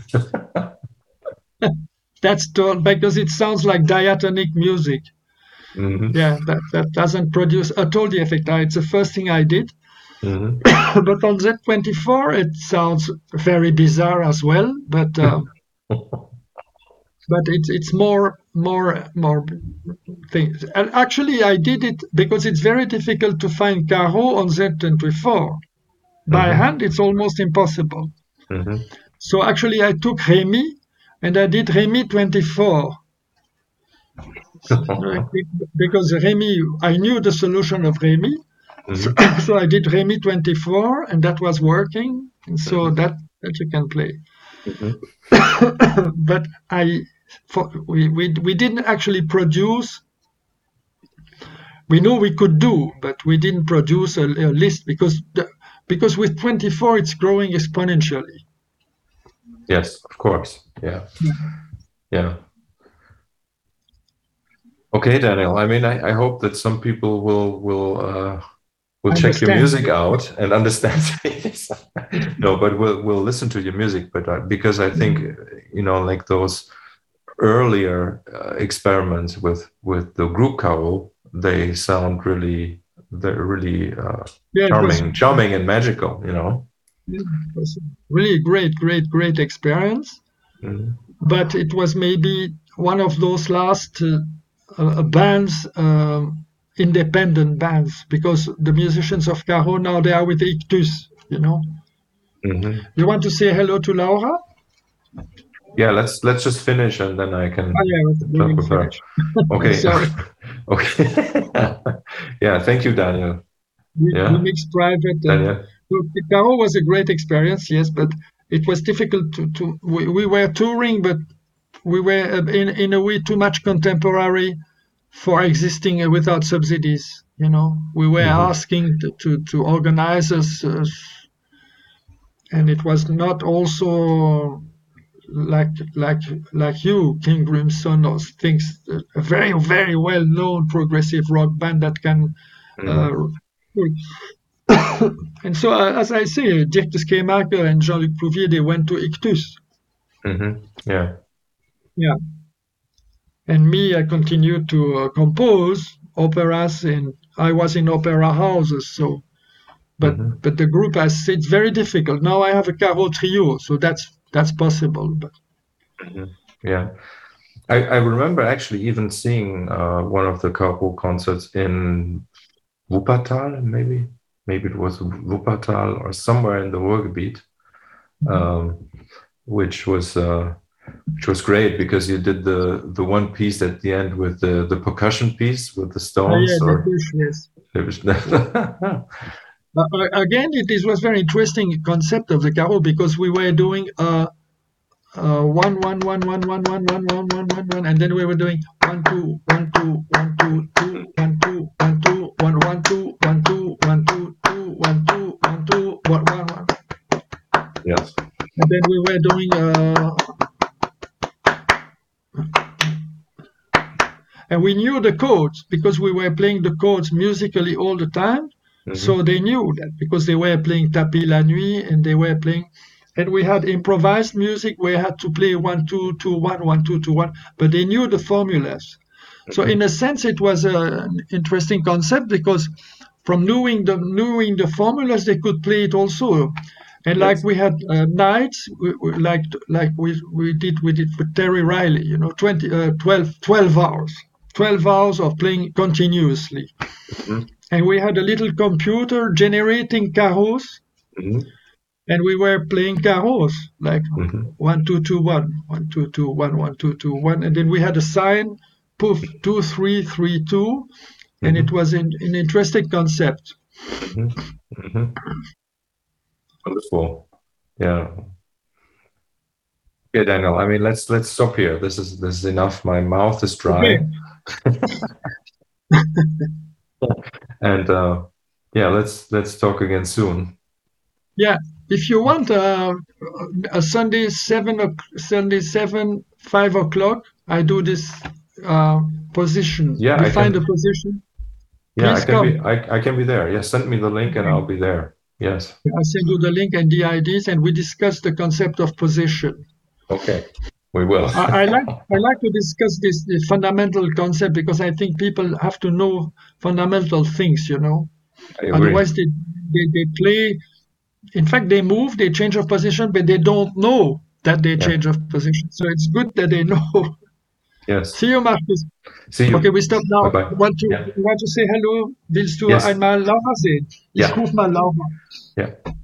Speaker 1: <laughs> That's to- because it sounds like diatonic music.
Speaker 2: hmm
Speaker 1: Yeah, that, that doesn't produce at all the effect. It's the first thing I did.
Speaker 2: hmm <coughs>
Speaker 1: but on Z24, it sounds very bizarre as well. But um, but it's it's more more more things. And actually, I did it because it's very difficult to find Caro on Z24. By
Speaker 2: Mhm.
Speaker 1: hand, it's almost impossible.
Speaker 2: hmm
Speaker 1: So actually, I took Remy and I did Remy 24 <laughs> because Remy, I knew the solution of Remy. So, <coughs> so I did Remy 24 and that was working. And so that, that you can play. <coughs> but I, for, we, we, we didn't actually produce. We knew we could do, but we didn't produce a, a list because the, because with 24 it's growing exponentially.
Speaker 2: Yes, of course. Yeah. Yeah. Okay, Daniel. I mean, I, I hope that some people will will uh, will check your music out and understand. <laughs> no, but we'll we'll listen to your music. But uh, because I think you know, like those earlier uh, experiments with with the group Caro, they sound really they're really uh,
Speaker 1: Yeah, it was-
Speaker 2: charming, charming and magical. You know.
Speaker 1: it was really great, great, great experience.
Speaker 2: Mhm.
Speaker 1: but it was maybe one of those last uh, uh, bands, um, independent bands, because the musicians of Caro now they are with Ictus, you know.
Speaker 2: Mhm.
Speaker 1: You want to say hello to Laura?
Speaker 2: Yeah, let's let's just finish and then I can
Speaker 1: Oh, yeah,
Speaker 2: talk with her. Okay. <laughs> <laughs> Okay. <laughs> yeah, thank you, Daniel.
Speaker 1: We,
Speaker 2: Yeah.
Speaker 1: we mixed private. And,
Speaker 2: Daniel.
Speaker 1: so Caro was a great experience, yes, but it was difficult to. to we, we were touring, but we were uh, in in a way too much contemporary for existing uh, without subsidies. You know, we were
Speaker 2: Mhm.
Speaker 1: asking to, to to organizers, uh, and it was not also like like like you, King Crimson, or things a very very well known progressive rock band that can
Speaker 2: Mhm.
Speaker 1: uh, <coughs> and so, uh, as I say, Dirk Skemaker and Jean-Luc Plouvier, they went to Ictus.
Speaker 2: Mhm. Yeah. Yeah.
Speaker 1: And me, I continued to uh, compose operas, and I was in opera houses. So, but
Speaker 2: Mhm.
Speaker 1: but the group has it's very difficult. Now I have a Caro trio, so that's that's possible. But
Speaker 2: Yeah. I, I remember actually even seeing uh, one of the Carpool concerts in Wuppertal, maybe. Maybe it was Wuppertal or somewhere in the Ruhrgebiet, um, which was uh, which was great because you did the the one piece at the end with the the percussion piece with the stones.
Speaker 1: oh, yeah,
Speaker 2: or
Speaker 1: yes. <laughs> Uh, uh, again, it is was very interesting concept of the Caro because we were doing uh, uh, one one one one one one one one one one one, and then we were doing one two one two one two two one two one two one one two one two one two two one two one two one one one,
Speaker 2: yes.
Speaker 1: and then we were doing uh, and we knew the chords because we were playing the chords musically all the time.
Speaker 2: Mhm.
Speaker 1: So they knew that because they were playing Tapis la Nuit and they were playing, and we had improvised music. We had to play one two two one one two two one, but they knew the formulas. So in a sense, it was a, an interesting concept because from knowing the knowing the formulas, they could play it also. And like we had uh, nights, we, we, like like we, we did we did with Terry Riley, you know, 20, uh, 12, 12 hours, 12 hours of playing continuously.
Speaker 2: Mhm.
Speaker 1: And we had a little computer generating carots,
Speaker 2: Mhm.
Speaker 1: and we were playing carots like
Speaker 2: Mhm.
Speaker 1: one two two one, one two two one, one two two one, and then we had a sign, poof, two three three two, and it was an, an interesting concept.
Speaker 2: Mhm. Wonderful. Yeah. Okay, Daniel. I mean, let's let's stop here. This is this is enough. My mouth is dry,
Speaker 1: Okay. <laughs> <laughs>
Speaker 2: and uh, yeah, let's let's talk again soon.
Speaker 1: Yeah, if you want uh, a Sunday seven o- Sunday seven five o'clock, I do this uh, position.
Speaker 2: Yeah, I
Speaker 1: define
Speaker 2: can-
Speaker 1: the position.
Speaker 2: Yeah,
Speaker 1: Please
Speaker 2: I can
Speaker 1: come.
Speaker 2: be I, I can be there. Yeah, send me the link and I'll be there. Yes.
Speaker 1: I send you the link and the IDs, and we discuss the concept of position.
Speaker 2: Okay. We will.
Speaker 1: I, I like I like to discuss this the fundamental concept because I think people have to know fundamental things, you know. Otherwise, they, they they play. In fact, they move, they change of position, but they don't know that they
Speaker 2: Yeah.
Speaker 1: change of position. So it's good that they know.
Speaker 2: Yes.
Speaker 1: See you, Marcus.
Speaker 2: See you.
Speaker 1: Okay, we stop now.
Speaker 2: Bye-bye.
Speaker 1: Want to
Speaker 2: Yeah.
Speaker 1: want to say hello? Willst du
Speaker 2: Yes.
Speaker 1: einmal Laura sehen? Ich
Speaker 2: Ja.
Speaker 1: ruf mal Laura.
Speaker 2: Yeah. <laughs>